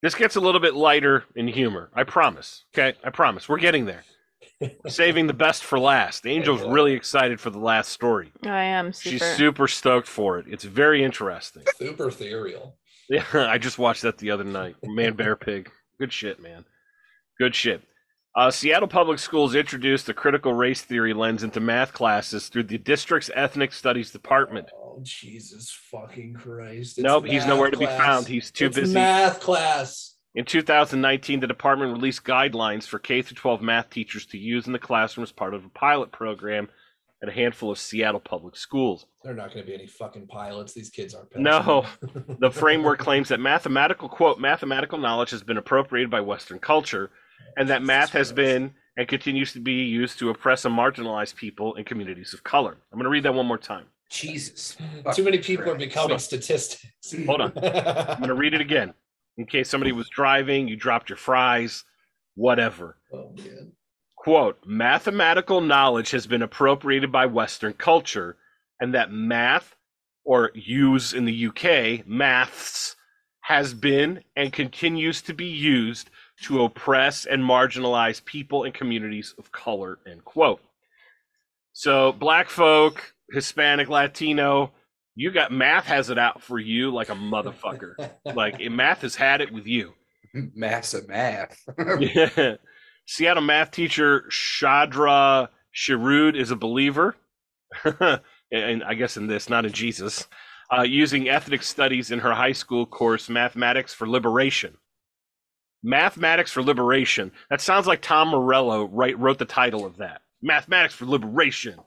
This gets a little bit lighter in humor. I promise. Okay. I promise. We're getting there. We're [laughs] saving the best for last. Angel's really excited for the last story. I am super. She's super stoked for it. It's very interesting. Super ethereal. Yeah, [laughs] I just watched that the other night. Man, Bear Pig. Good shit, man. Good shit. Uh, Seattle Public Schools introduced the critical race theory lens into math classes through the district's ethnic studies department. Oh Jesus fucking Christ! It's Nope, he's nowhere to be found. He's too It's busy. Math class. In 2019, the department released guidelines for K 12 math teachers to use in the classroom as part of a pilot program at a handful of Seattle public schools. They're not going to be any fucking pilots. These kids aren't. No, [laughs] the framework claims that mathematical quote mathematical knowledge has been appropriated by Western culture, and that math has been and continues to be used to oppress and marginalize people and communities of color. I'm going to read that one more time. Jesus. Mm-hmm. Too many people are becoming statistics. Hold on. I'm going to read it again in case somebody was driving, you dropped your fries, whatever. Oh man. Quote, mathematical knowledge has been appropriated by Western culture, and that math, or use in the UK, maths, has been and continues to be used to oppress and marginalize people and communities of color, end quote. So, black folk, Hispanic, Latino, you got math has it out for you like a motherfucker. like, [laughs] math has had it with you. Massive math. Yeah. [laughs] Seattle math teacher Shraddha Shirude is a believer, [laughs] and I guess in this, not in Jesus, uh, using ethnic studies in her high school course, Mathematics for Liberation. Mathematics for Liberation. That sounds like Tom Morello right, wrote the title of that. Mathematics for Liberation. I'm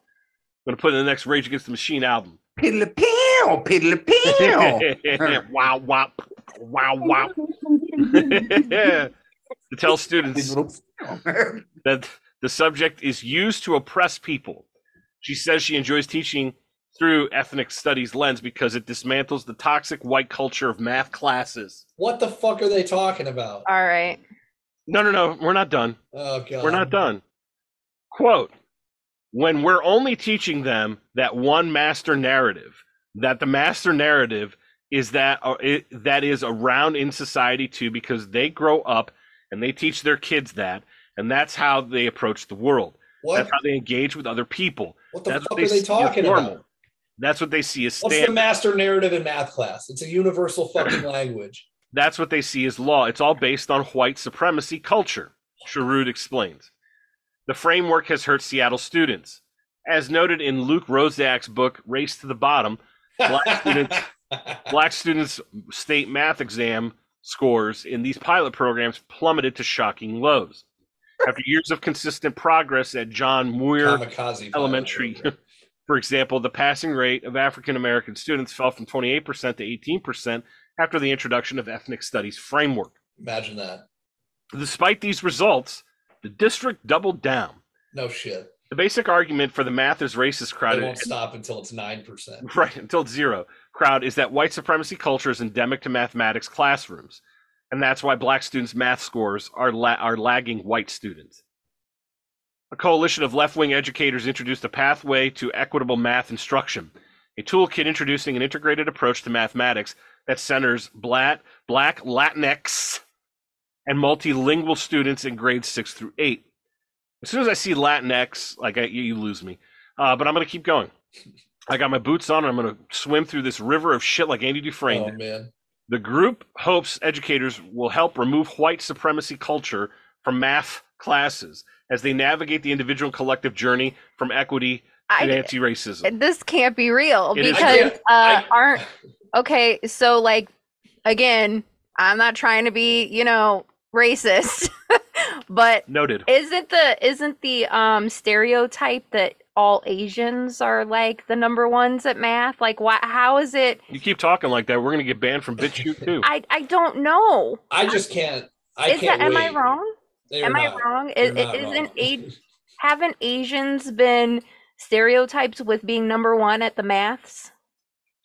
going to put in the next Rage Against the Machine album. Piddly pew, piddly pew. [laughs] wow, wow, wow, wow. [laughs] to tell students that the subject is used to oppress people. She says she enjoys teaching through ethnic studies lens because it dismantles the toxic white culture of math classes. What the fuck are they talking about? All right. No, no, no, we're not done. Oh god. We're not done. Quote, when we're only teaching them that one master narrative, that the master narrative is that uh, it, that is around in society too because they grow up and they teach their kids that and that's how they approach the world. What? That's how they engage with other people. What the that's fuck are they see talking about? That's what they see as What's the master narrative in math class? It's a universal fucking [clears throat] language. That's what they see as law. It's all based on white supremacy culture, Shirude explains. The framework has hurt Seattle students. As noted in Luke Rosiak's book, Race to the Bottom, black students, [laughs] black students' state math exam scores in these pilot programs plummeted to shocking lows. After years of consistent progress at John Muir Kamikaze Elementary, for example, the passing rate of African American students fell from 28% to 18% after the introduction of ethnic studies framework. Imagine that. Despite these results, the district doubled down. No shit. The basic argument for the math is racist crowd They won't stop until it's nine percent. [laughs] right until it's zero crowd is that white supremacy culture is endemic to mathematics classrooms, and that's why black students' math scores are la- are lagging white students. A coalition of left-wing educators introduced a pathway to equitable math instruction, a toolkit introducing an integrated approach to mathematics that centers black, black Latinx and multilingual students in grades six through eight. As soon as I see Latinx, like I, you you lose me, uh, but I'm going to keep going. I got my boots on. And I'm going to swim through this river of shit like Andy Dufresne. Oh man. The group hopes educators will help remove white supremacy culture from math classes as they navigate the individual collective journey from equity to I- anti-racism. This can't be real It is because real. uh, aren't okay. So like again, I'm not trying to be you know racist, [laughs] but Noted. isn't the isn't the um stereotype that all Asians are like the number ones at math? Like, why? How is it? You keep talking like that, we're going to get banned from BitChute too. I I don't know. I just can't. I is can't that, am. I wrong? You're am not. I wrong? You're Is, not isn't wrong. a, [laughs] haven't Asians been stereotyped with being number one at the maths?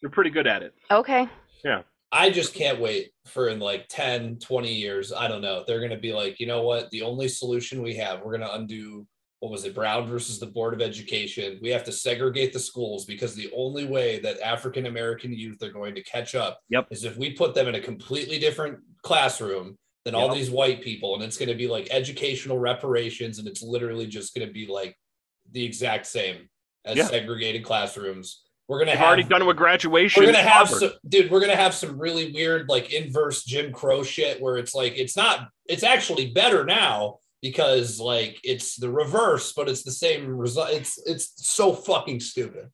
You're pretty good at it. Okay. Yeah. I just can't wait for in like 10, 20 years. I don't know. They're going to be like, you know what? The only solution we have, we're going to undo what was it, Brown versus the Board of Education. We have to segregate the schools because the only way that African American youth are going to catch up Yep. is if we put them in a completely different classroom than all these white people, and it's going to be like educational reparations, and it's literally just going to be like the exact same as Yeah. segregated classrooms. We're gonna They've have already done with graduation. we're gonna have Harvard. some dude we're gonna have some really weird like inverse jim crow shit where it's like it's not it's actually better now because like it's the reverse but it's the same result it's it's so fucking stupid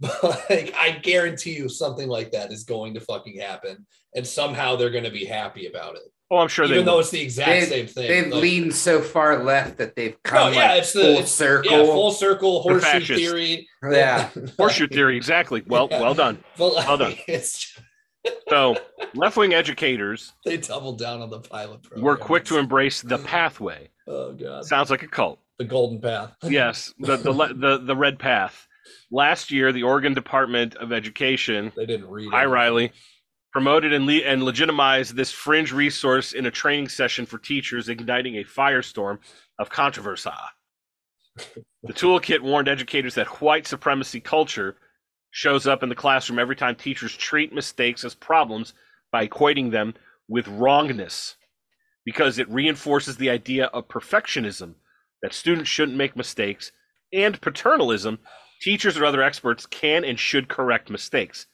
but [laughs] like i guarantee you something like that is going to fucking happen and somehow they're going to be happy about it Oh, I'm sure even they though will. it's the exact They've, same thing they've Like- leaned so far left that they've no, come yeah like it's the full it's- circle. yeah full circle horseshoe fascist. theory Yeah. [laughs] Horseshoe theory, exactly. Well, Yeah. well done. [laughs] but Well done. like, [laughs] it's So, left wing educators they doubled down on the pilot program were quick to embrace the pathway. oh god Sounds like a cult. the golden path Yes, the the le- the the red path. Last year, the Oregon Department of Education, they didn't read hi it. Riley, promoted and le- and legitimized this fringe resource in a training session for teachers, igniting a firestorm of controversy. The toolkit warned educators that white supremacy culture shows up in the classroom every time teachers treat mistakes as problems by equating them with wrongness because it reinforces the idea of perfectionism that students shouldn't make mistakes and paternalism teachers or other experts can and should correct mistakes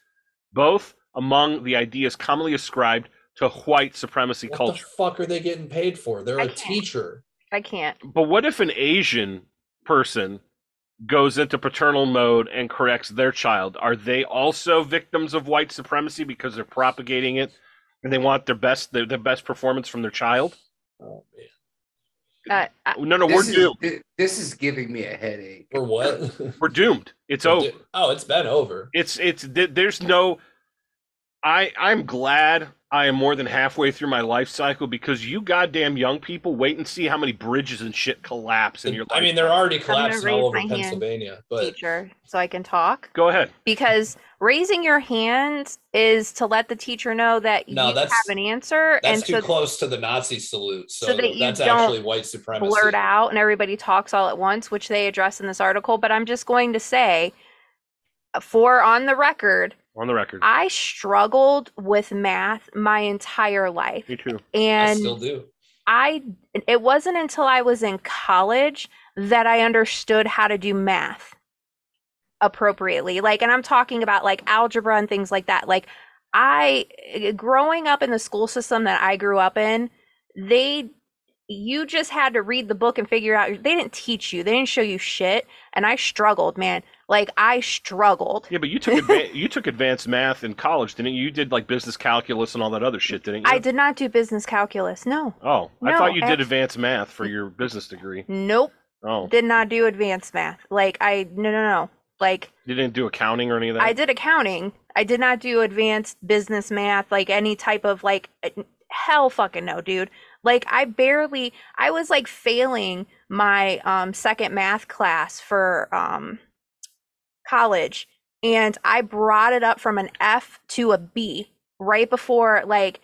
both among the ideas commonly ascribed to white supremacy what culture. What the fuck are they getting paid for? They're I a can't. teacher. I can't. but what if an asian person goes into paternal mode and corrects their child? Are they also victims of white supremacy because they're propagating it and they want their best their, their best performance from their child? Oh man. Uh, I- no no we're This is, doomed. this is giving me a headache. for what? We're doomed. It's over. oh it's been over. It's it's th- there's no I I'm glad I am more than halfway through my life cycle because you goddamn young people wait and see how many bridges and shit collapse in your life. i mean they're already collapsing all raise over my hand. pennsylvania but teacher, so I can talk. Go ahead. Because raising your hand is to let the teacher know that No, you that's- have an answer, that's and too so close to the nazi salute so, so that you that's don't actually white supremacy blurt out and everybody talks all at once, which they address in this article. But I'm just going to say, uh, for on the record, On the record. I struggled with math my entire life, Me too. And I still do I it wasn't until I was in college that I understood how to do math appropriately. Like and I'm talking about like algebra and things like that. Like I growing up in the school system that I grew up in, they you just had to read the book and figure out they didn't teach you. They didn't show you shit and I struggled, man. Like I struggled. Yeah, but you took [laughs] adva- you took advanced math in college, didn't you? You did like business calculus and all that other shit, didn't you? I did not do business calculus. No. Oh, I No, thought you did abs- advanced math for your business degree. Nope. Oh, Did not do advanced math. Like I no no no. Like you didn't do accounting or any of that. I did accounting. I did not do advanced business math, like any type of like hell fucking no, dude. Like I barely I was like failing my um second math class for um college and I brought it up from an F to a B right before like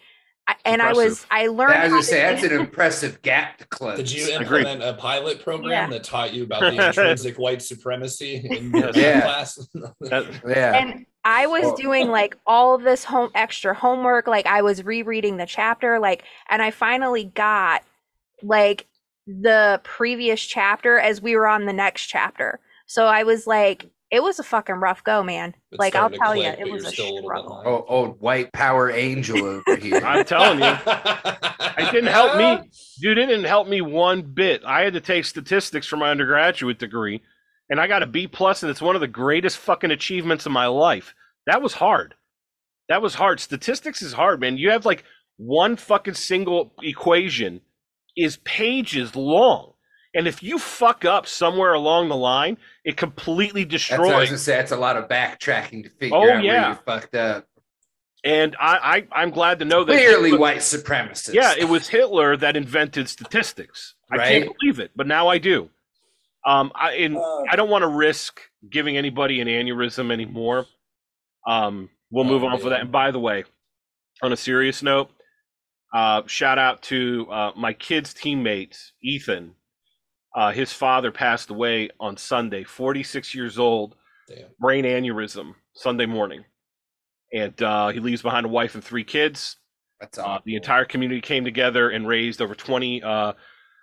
I, and I was I learned I was how gonna say that's an [laughs] impressive gap to close. Did you Agreed. implement a pilot program Yeah. that taught you about the [laughs] intrinsic white supremacy in [laughs] your Yeah. class? That- Yeah. and I was Well- doing like all of this home extra homework, like I was rereading the chapter, like, and I finally got like the previous chapter as we were on the next chapter. So I was like, it was a fucking rough go, man. It's like I'll starting to tell you, it was a still a little struggle. behind. Oh, old white power angel over here. [laughs] I'm telling you, it didn't help me, [laughs] dude. It didn't help me one bit. I had to take statistics for my undergraduate degree, and I got a B plus, and it's one of the greatest fucking achievements of my life. That was hard. That was hard. Statistics is hard, man. You have like one fucking single equation is pages long. And if you fuck up somewhere along the line, it completely destroys. That's what I was destroys. gonna say. That's a lot of backtracking to figure Oh, out yeah. where you fucked up. And I, I I'm glad to know that Clearly, Hitler- white supremacist. Yeah, it was Hitler that invented statistics. I can't believe it, but now I do. Um, I and Uh, I don't want to risk giving anybody an aneurysm anymore. Um, we'll move Oh, on for that. And by the way, on a serious note, uh, shout out to uh, my kid's teammate Ethan. Uh, his father passed away on Sunday, 46 years old, Damn. brain aneurysm, Sunday morning, and uh, he leaves behind a wife and three kids. That's Uh, the entire community came together and raised over 20, uh,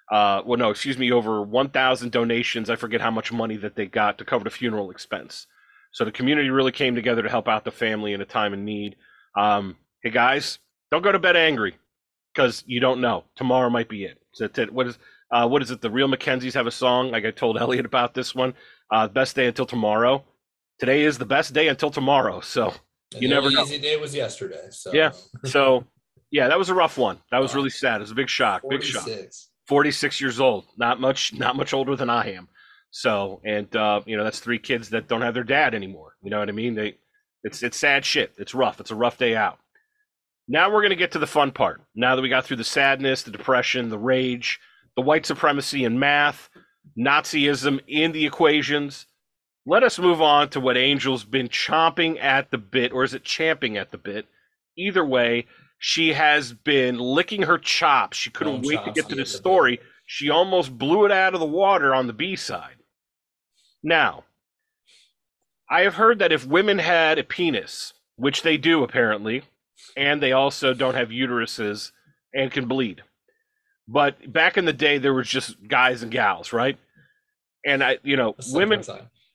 uh, well, no, excuse me, over 1,000 donations. I forget how much money that they got to cover the funeral expense. So the community really came together to help out the family in a time of need. Um, hey guys, don't go to bed angry because you don't know. Tomorrow might be it. So t- what is uh, what is it? The real McKenzies have a song. Like I told [laughs] Elliot about this one. Uh, best day until tomorrow. Today is the best day until tomorrow. So And you never know. easy day was yesterday. So Yeah. So [laughs] yeah, that was a rough one. That was really sad. It was a big shock. Big shock. 46. 46 years old not much not much older than i am so and uh you know that's three kids that don't have their dad anymore you know what i mean they it's it's sad shit it's rough it's a rough day out now we're going to get to the fun part now that we got through the sadness the depression the rage the white supremacy in math nazism in the equations let us move on to what angel's been chomping at the bit or is it champing at the bit either way she has been licking her chops. She couldn't wait to get to Chomsky the at the story. She almost blew it out of the water on the B side. Now, I have heard that if women had a penis, which they do apparently, and they also don't have uteruses and can bleed. But back in the day, there was just guys and gals, right? And I, you know, That's women.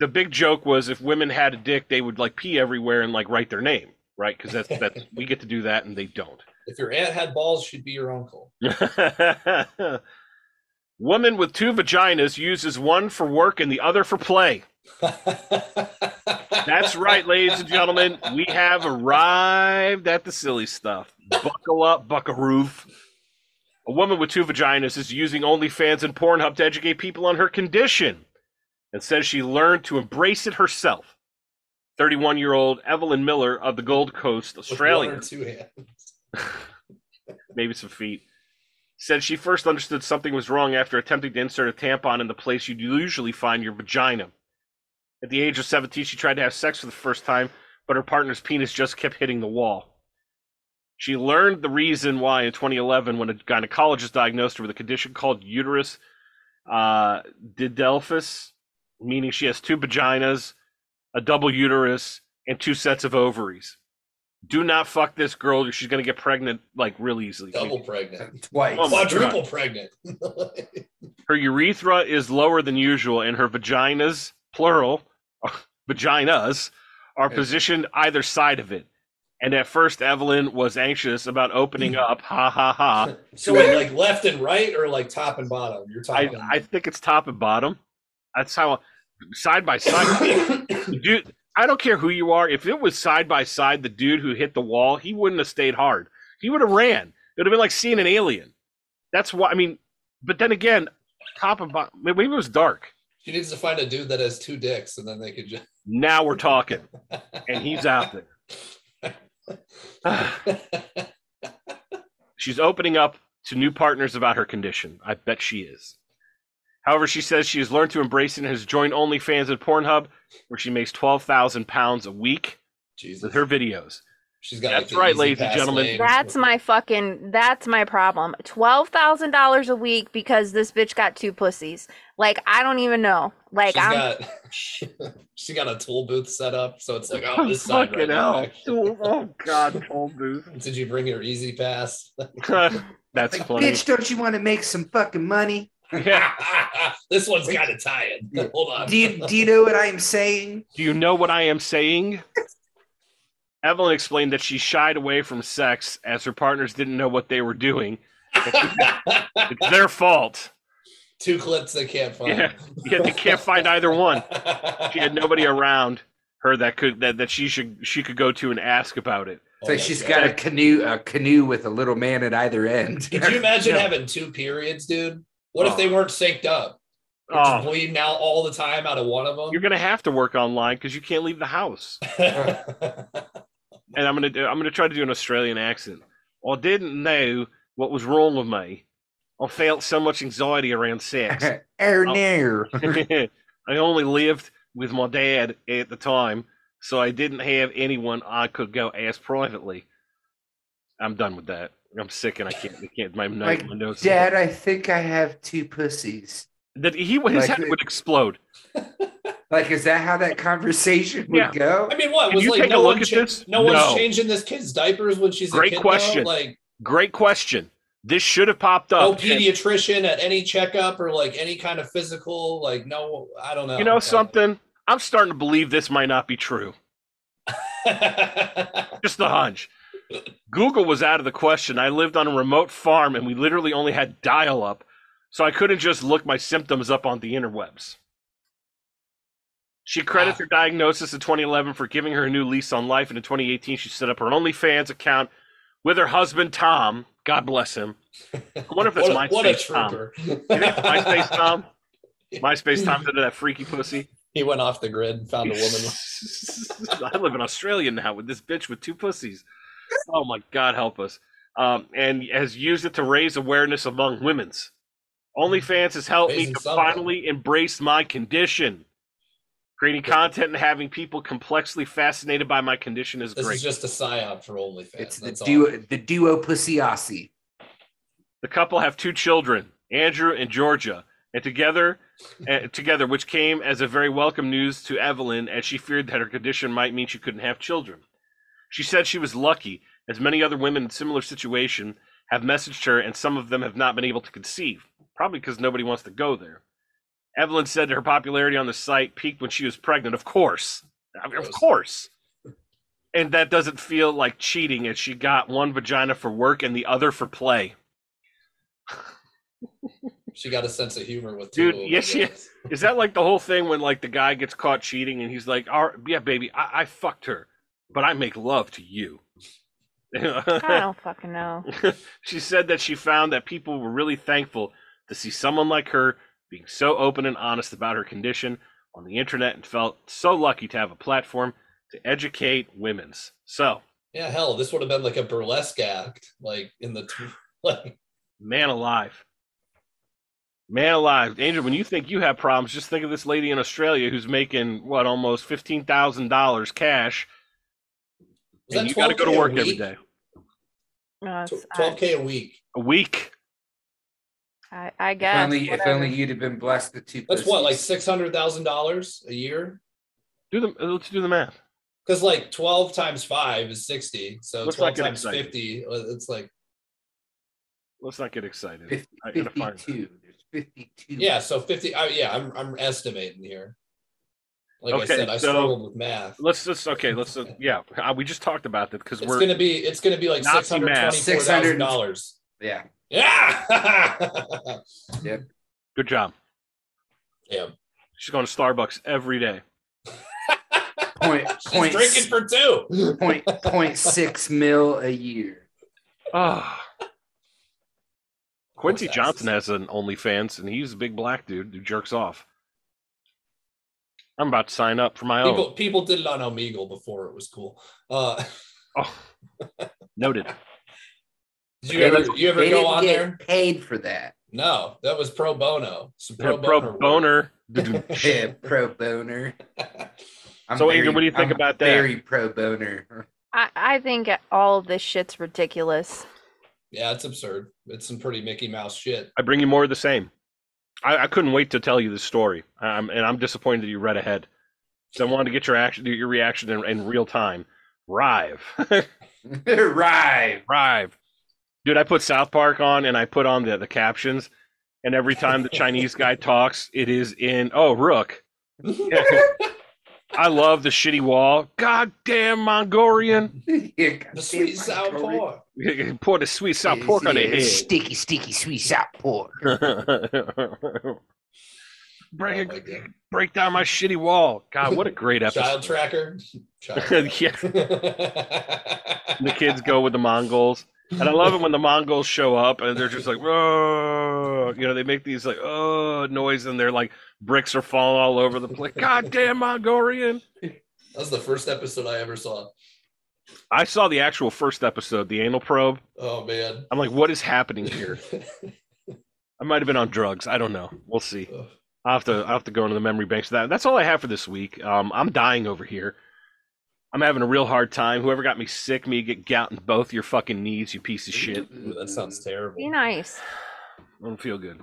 The big joke was if women had a dick, they would like pee everywhere and like write their name, right? Because that's that [laughs] we get to do that and they don't. If your aunt had balls, she'd be your uncle. [laughs] Woman with two vaginas uses one for work and the other for play. [laughs] That's right, ladies and gentlemen. We have arrived at the silly stuff. Buckle up, buckaroo. A woman with two vaginas is using OnlyFans and Pornhub to educate people on her condition and says she learned to embrace it herself. 31 year old Evelyn Miller of the Gold Coast, Australia one or two hands. [laughs] maybe some feet. Said she first understood something was wrong after attempting to insert a tampon in the place you'd usually find your vagina. At the age of 17, she tried to have sex for the first time, but her partner's penis just kept hitting the wall. She learned the reason why in 2011 when a gynecologist diagnosed her with a condition called uterus uh, didelphys, meaning she has two vaginas, a double uterus, and two sets of ovaries. Do not fuck this girl. She's gonna get pregnant like real easily. Double pregnant. Twice. Oh Quadruple pregnant. [laughs] Her urethra is lower than usual, and her vaginas, plural, [laughs] vaginas, are positioned either side of it. And at first, Evelyn was anxious about opening up. Ha ha ha. [laughs] so wait, like left and right or like top and bottom? You're I, talking. I think it's top and bottom. That's how side by side. [coughs] Dude, I don't care who you are. If it was side by side, the dude who hit the wall, he wouldn't have stayed hard. He would have ran. It would have been like seeing an alien. That's why. I mean, but then again, top and bottom. Maybe it was dark. she needs to find a dude that has two dicks, and then they could just. Now we're talking, and he's out there. [laughs] [sighs] She's opening up to new partners about her condition. I bet she is. However, she says she has learned to embrace it and has joined OnlyFans and Pornhub, where she makes twelve thousand pounds a week Jesus. with her videos. She's got. That's like, right, ladies and gentlemen. names. That's my fucking. That's my problem. Twelve thousand dollars a week because this bitch got two pussies. Like I don't even know. Like She's I'm. got. [laughs] she got a tool booth set up, so it's like oh this side Fucking right now. Oh, oh God, [laughs] told booth. Did you bring your easy pass? [laughs] That's Like, funny. bitch, don't you want to make some fucking money? Yeah. this one's got to tie in. Hold on. Do you, do you know what I'm saying? Do you know what I am saying? Evelyn explained that she shied away from sex as her partners didn't know what they were doing. It's their fault. Two clips they can't find. Yeah, yeah, they can't find either one. She had nobody around her that could that, that she should she could go to and ask about it. So my she's God. got a canoe, a canoe with a little man at either end. Could you imagine [laughs] Yeah. having two periods, dude? What if Oh. they weren't synced up? They're Oh. Bleeding out all the time out of one of them. You're gonna have to work online because you can't leave the house. [laughs] And I'm gonna do, I'm gonna try to do an Australian accent. I didn't know what was wrong with me. I felt so much anxiety around sex. [laughs] Oh. near. [laughs] [laughs] I only lived with my dad at the time, so I didn't have anyone I could go ask privately. I'm done with that. I'm sick and I can't. I can't. My, Like, my nose. Dad, I think I have two pussies. that he his like head would explode. Like, is that how that conversation would Yeah. go? I mean, what Can was you like? take No a look one at cha- this? No one's changing this kid's diapers when she's Great a kid. though? question. Like, Great question. This should have popped up. No up. pediatrician at any checkup or like any kind of physical, like no, I don't know. you know something? I'm starting to believe this might not be true. [laughs] Just a hunch. Google was out of the question. I lived on a remote farm and we literally only had dial up, so I couldn't just look my symptoms up on the interwebs. She credits her diagnosis in 2011 for giving her a new lease on life, and in 2018, she set up her OnlyFans account with her husband, Tom. God bless him. I wonder if [laughs] that's What MySpace what a Tom. You think MySpace Tom? [laughs] MySpace Tom's into that freaky pussy. He went off the grid and found a woman. [laughs] I live in Australia now with this bitch with two pussies. Oh my God, help us. Um, and has used it to raise awareness among women's. OnlyFans has helped me to something. finally embrace my condition. Creating content and having people complexly fascinated by my condition is This great. is just a psyop for OnlyFans. It's the That's all. duo, the duo Pussiasi. The couple have two children, Andrew and Georgia, and together, [laughs] uh, together, which came as a very welcome news to Evelyn, as she feared that her condition might mean she couldn't have children. She said she was lucky, as many other women in similar situation have messaged her, and some of them have not been able to conceive, probably because nobody wants to go there. Evelyn said her popularity on the site peaked when she was pregnant. Of course, I mean, of course. And that doesn't feel like cheating, as she got one vagina for work and the other for play. She got a sense of humor with two Dude, of them, yes, I yes. Is that like the whole thing when like the guy gets caught cheating and he's like, "All right, yeah, baby, I, I fucked her, but I make love to you." I don't fucking know. [laughs] she said that she found that people were really thankful to see someone like her being so open and honest about her condition on the internet and felt so lucky to have a platform to educate women's. So, Yeah, hell, this would have been like a burlesque act, like in the tw- [laughs] like. man alive. Man alive. Angel, when you think you have problems, just think of this lady in Australia who's making what almost fifteen thousand dollars cash. Was and you gotta go to work every day. No, Twelve k a week. A week. I, I If guess. only, if whatever. only you'd have been blessed with two. That's what, like six hundred thousand dollars a year? Do the let's do the math. Because like twelve times five is sixty, so Let's twelve times excited. fifty, uh, it's like Let's not get excited. 50, I gotta find 52. There's 52. yeah. So fifty. Uh, yeah, I'm I'm estimating here. Like I said, I so- struggled with math. Let's just okay. Let's uh, yeah. Uh, we just talked about that because we're gonna be it's gonna be like Nazi six hundred math. twenty four thousand dollars. Yeah. Yeah. [laughs] Yep. good job. yeah. She's going to Starbucks every day. [laughs] Point, She's point, drinking for two. point, point six [laughs] mil a year. Ah. Quincy Post Johnson has an OnlyFans, and he's a big black dude who jerks off. I'm about to sign up for my own. People people did it on Omegle before it was cool. Uh, Oh, noted. Did you ever you ever They go didn't on get there? Paid for that. No, that was pro bono. Some pro, Pro, bono. boner. [laughs] Yeah, pro boner. I'm So, Adrian, what do you think I'm about that? Very pro boner. I, I think all of this shit's ridiculous. Yeah, it's absurd. It's some pretty Mickey Mouse shit. I bring you more of the same. I, I couldn't wait to tell you this story, um, and I'm disappointed that you read ahead. So I wanted to get your action, your reaction in, in real time. Rive, [laughs] [laughs] Rive. Rive, dude. I put South Park on, and I put on the the captions, and every time the Chinese guy talks, it is in oh Rook. [laughs] I love the shitty wall. Goddamn Mongolian. The sweet sour pork. [laughs] Pour the sweet sour pork on the head. Sticky, sticky, sweet sour pork. [laughs] break, Oh my break down my shitty wall. God, what a great episode. Child tracker. Child yeah. The kids go with the Mongols. And I love it when the Mongols show up and they're just like, oh, you know, they make these like, oh, noise and they're like, bricks are falling all over the place. Goddamn Mongolian. That was the first episode I ever saw. I saw the actual first episode, the anal probe. Oh man. I'm like, what is happening here? [laughs] I might have been on drugs. I don't know. We'll see. I'll have to I'll have to go into the memory banks of that. That's all I have for this week. Um, I'm dying over here. I'm having a real hard time. Whoever got me sick, me get gout in both your fucking knees, you piece of shit. Ooh, that sounds terrible. Be nice. I don't feel good.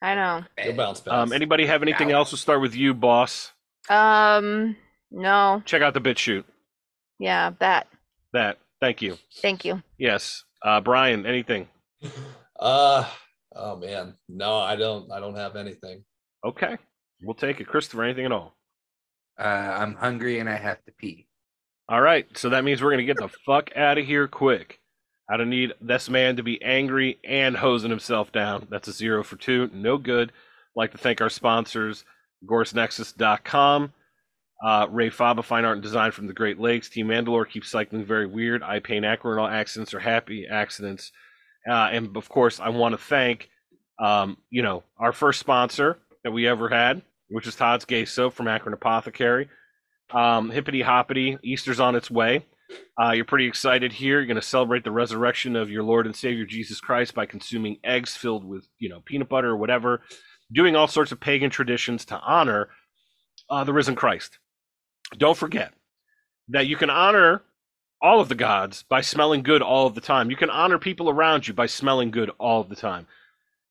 I know. You'll bounce back. Um, anybody have anything else? We'll start with you, boss. Um, no. Check out the BitChute. Yeah, that. That. Thank you. Thank you. Yes. Uh, Brian, anything? [laughs] Uh oh man. No, I don't I don't have anything. Okay, we'll take it. Christopher, anything at all? Uh, I'm hungry and I have to pee. All right, so that means we're gonna get the fuck out of here quick. I don't need this man to be angry and hosing himself down. That's a zero for two. No good. like to thank our sponsors, AgoristNexus.com, uh, Rae Faba, Fine Art and Design from the Great Lakes, Team Mandalore, Keep Cycling Very Weird, I Paint Accident, All Accidents are Happy Accidents. Uh, and of course, I want to thank, um, you know, our first sponsor that we ever had, which is Todd's Gay Soap from Akron Apothecary. Um, hippity hoppity, Easter's on its way. Uh, you're pretty excited here. You're going to celebrate the resurrection of your Lord and Savior Jesus Christ by consuming eggs filled with, you know, peanut butter or whatever, doing all sorts of pagan traditions to honor uh, the risen Christ. Don't forget that you can honor all of the gods by smelling good all of the time. You can honor people around you by smelling good all of the time.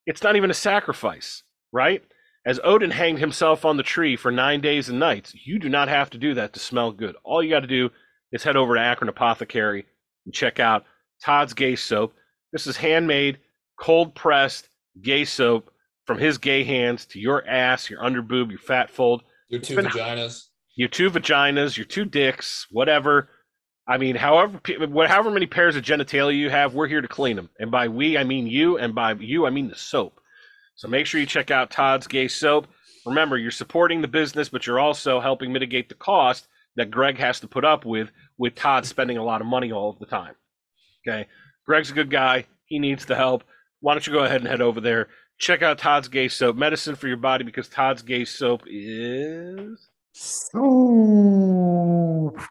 It's not even a sacrifice, right? As Odin hanged himself on the tree for nine days and nights, you do not have to do that to smell good. All you got to do is head over to Akron Apothecary and check out Todd's Gay Soap. This is handmade, cold pressed gay soap from his gay hands to your ass, your underboob, your fat fold. Your two been- vaginas. Your two vaginas, your two dicks, whatever. I mean, however, however many pairs of genitalia you have, we're here to clean them. And by we, I mean you, and by you, I mean the soap. So make sure you check out Todd's Gay Soap. Remember, you're supporting the business, but you're also helping mitigate the cost that Greg has to put up with with Todd mm-hmm. spending a lot of money all of the time. Okay, Greg's a good guy. He needs the help. Why don't you go ahead and head over there? Check out Todd's Gay Soap, medicine for your body, because Todd's Gay Soap is. So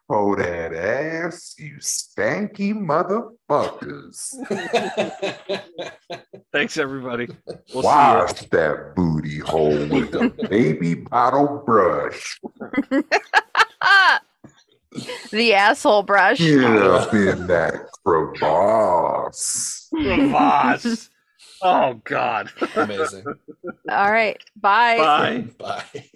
for that ass, you stanky motherfuckers. [laughs] Thanks, everybody. We'll Wash see that booty hole with a baby bottle brush. [laughs] the asshole brush. Get up in that crevasse. you. Voss. Oh, God. Amazing. All right. Bye. Bye. Bye.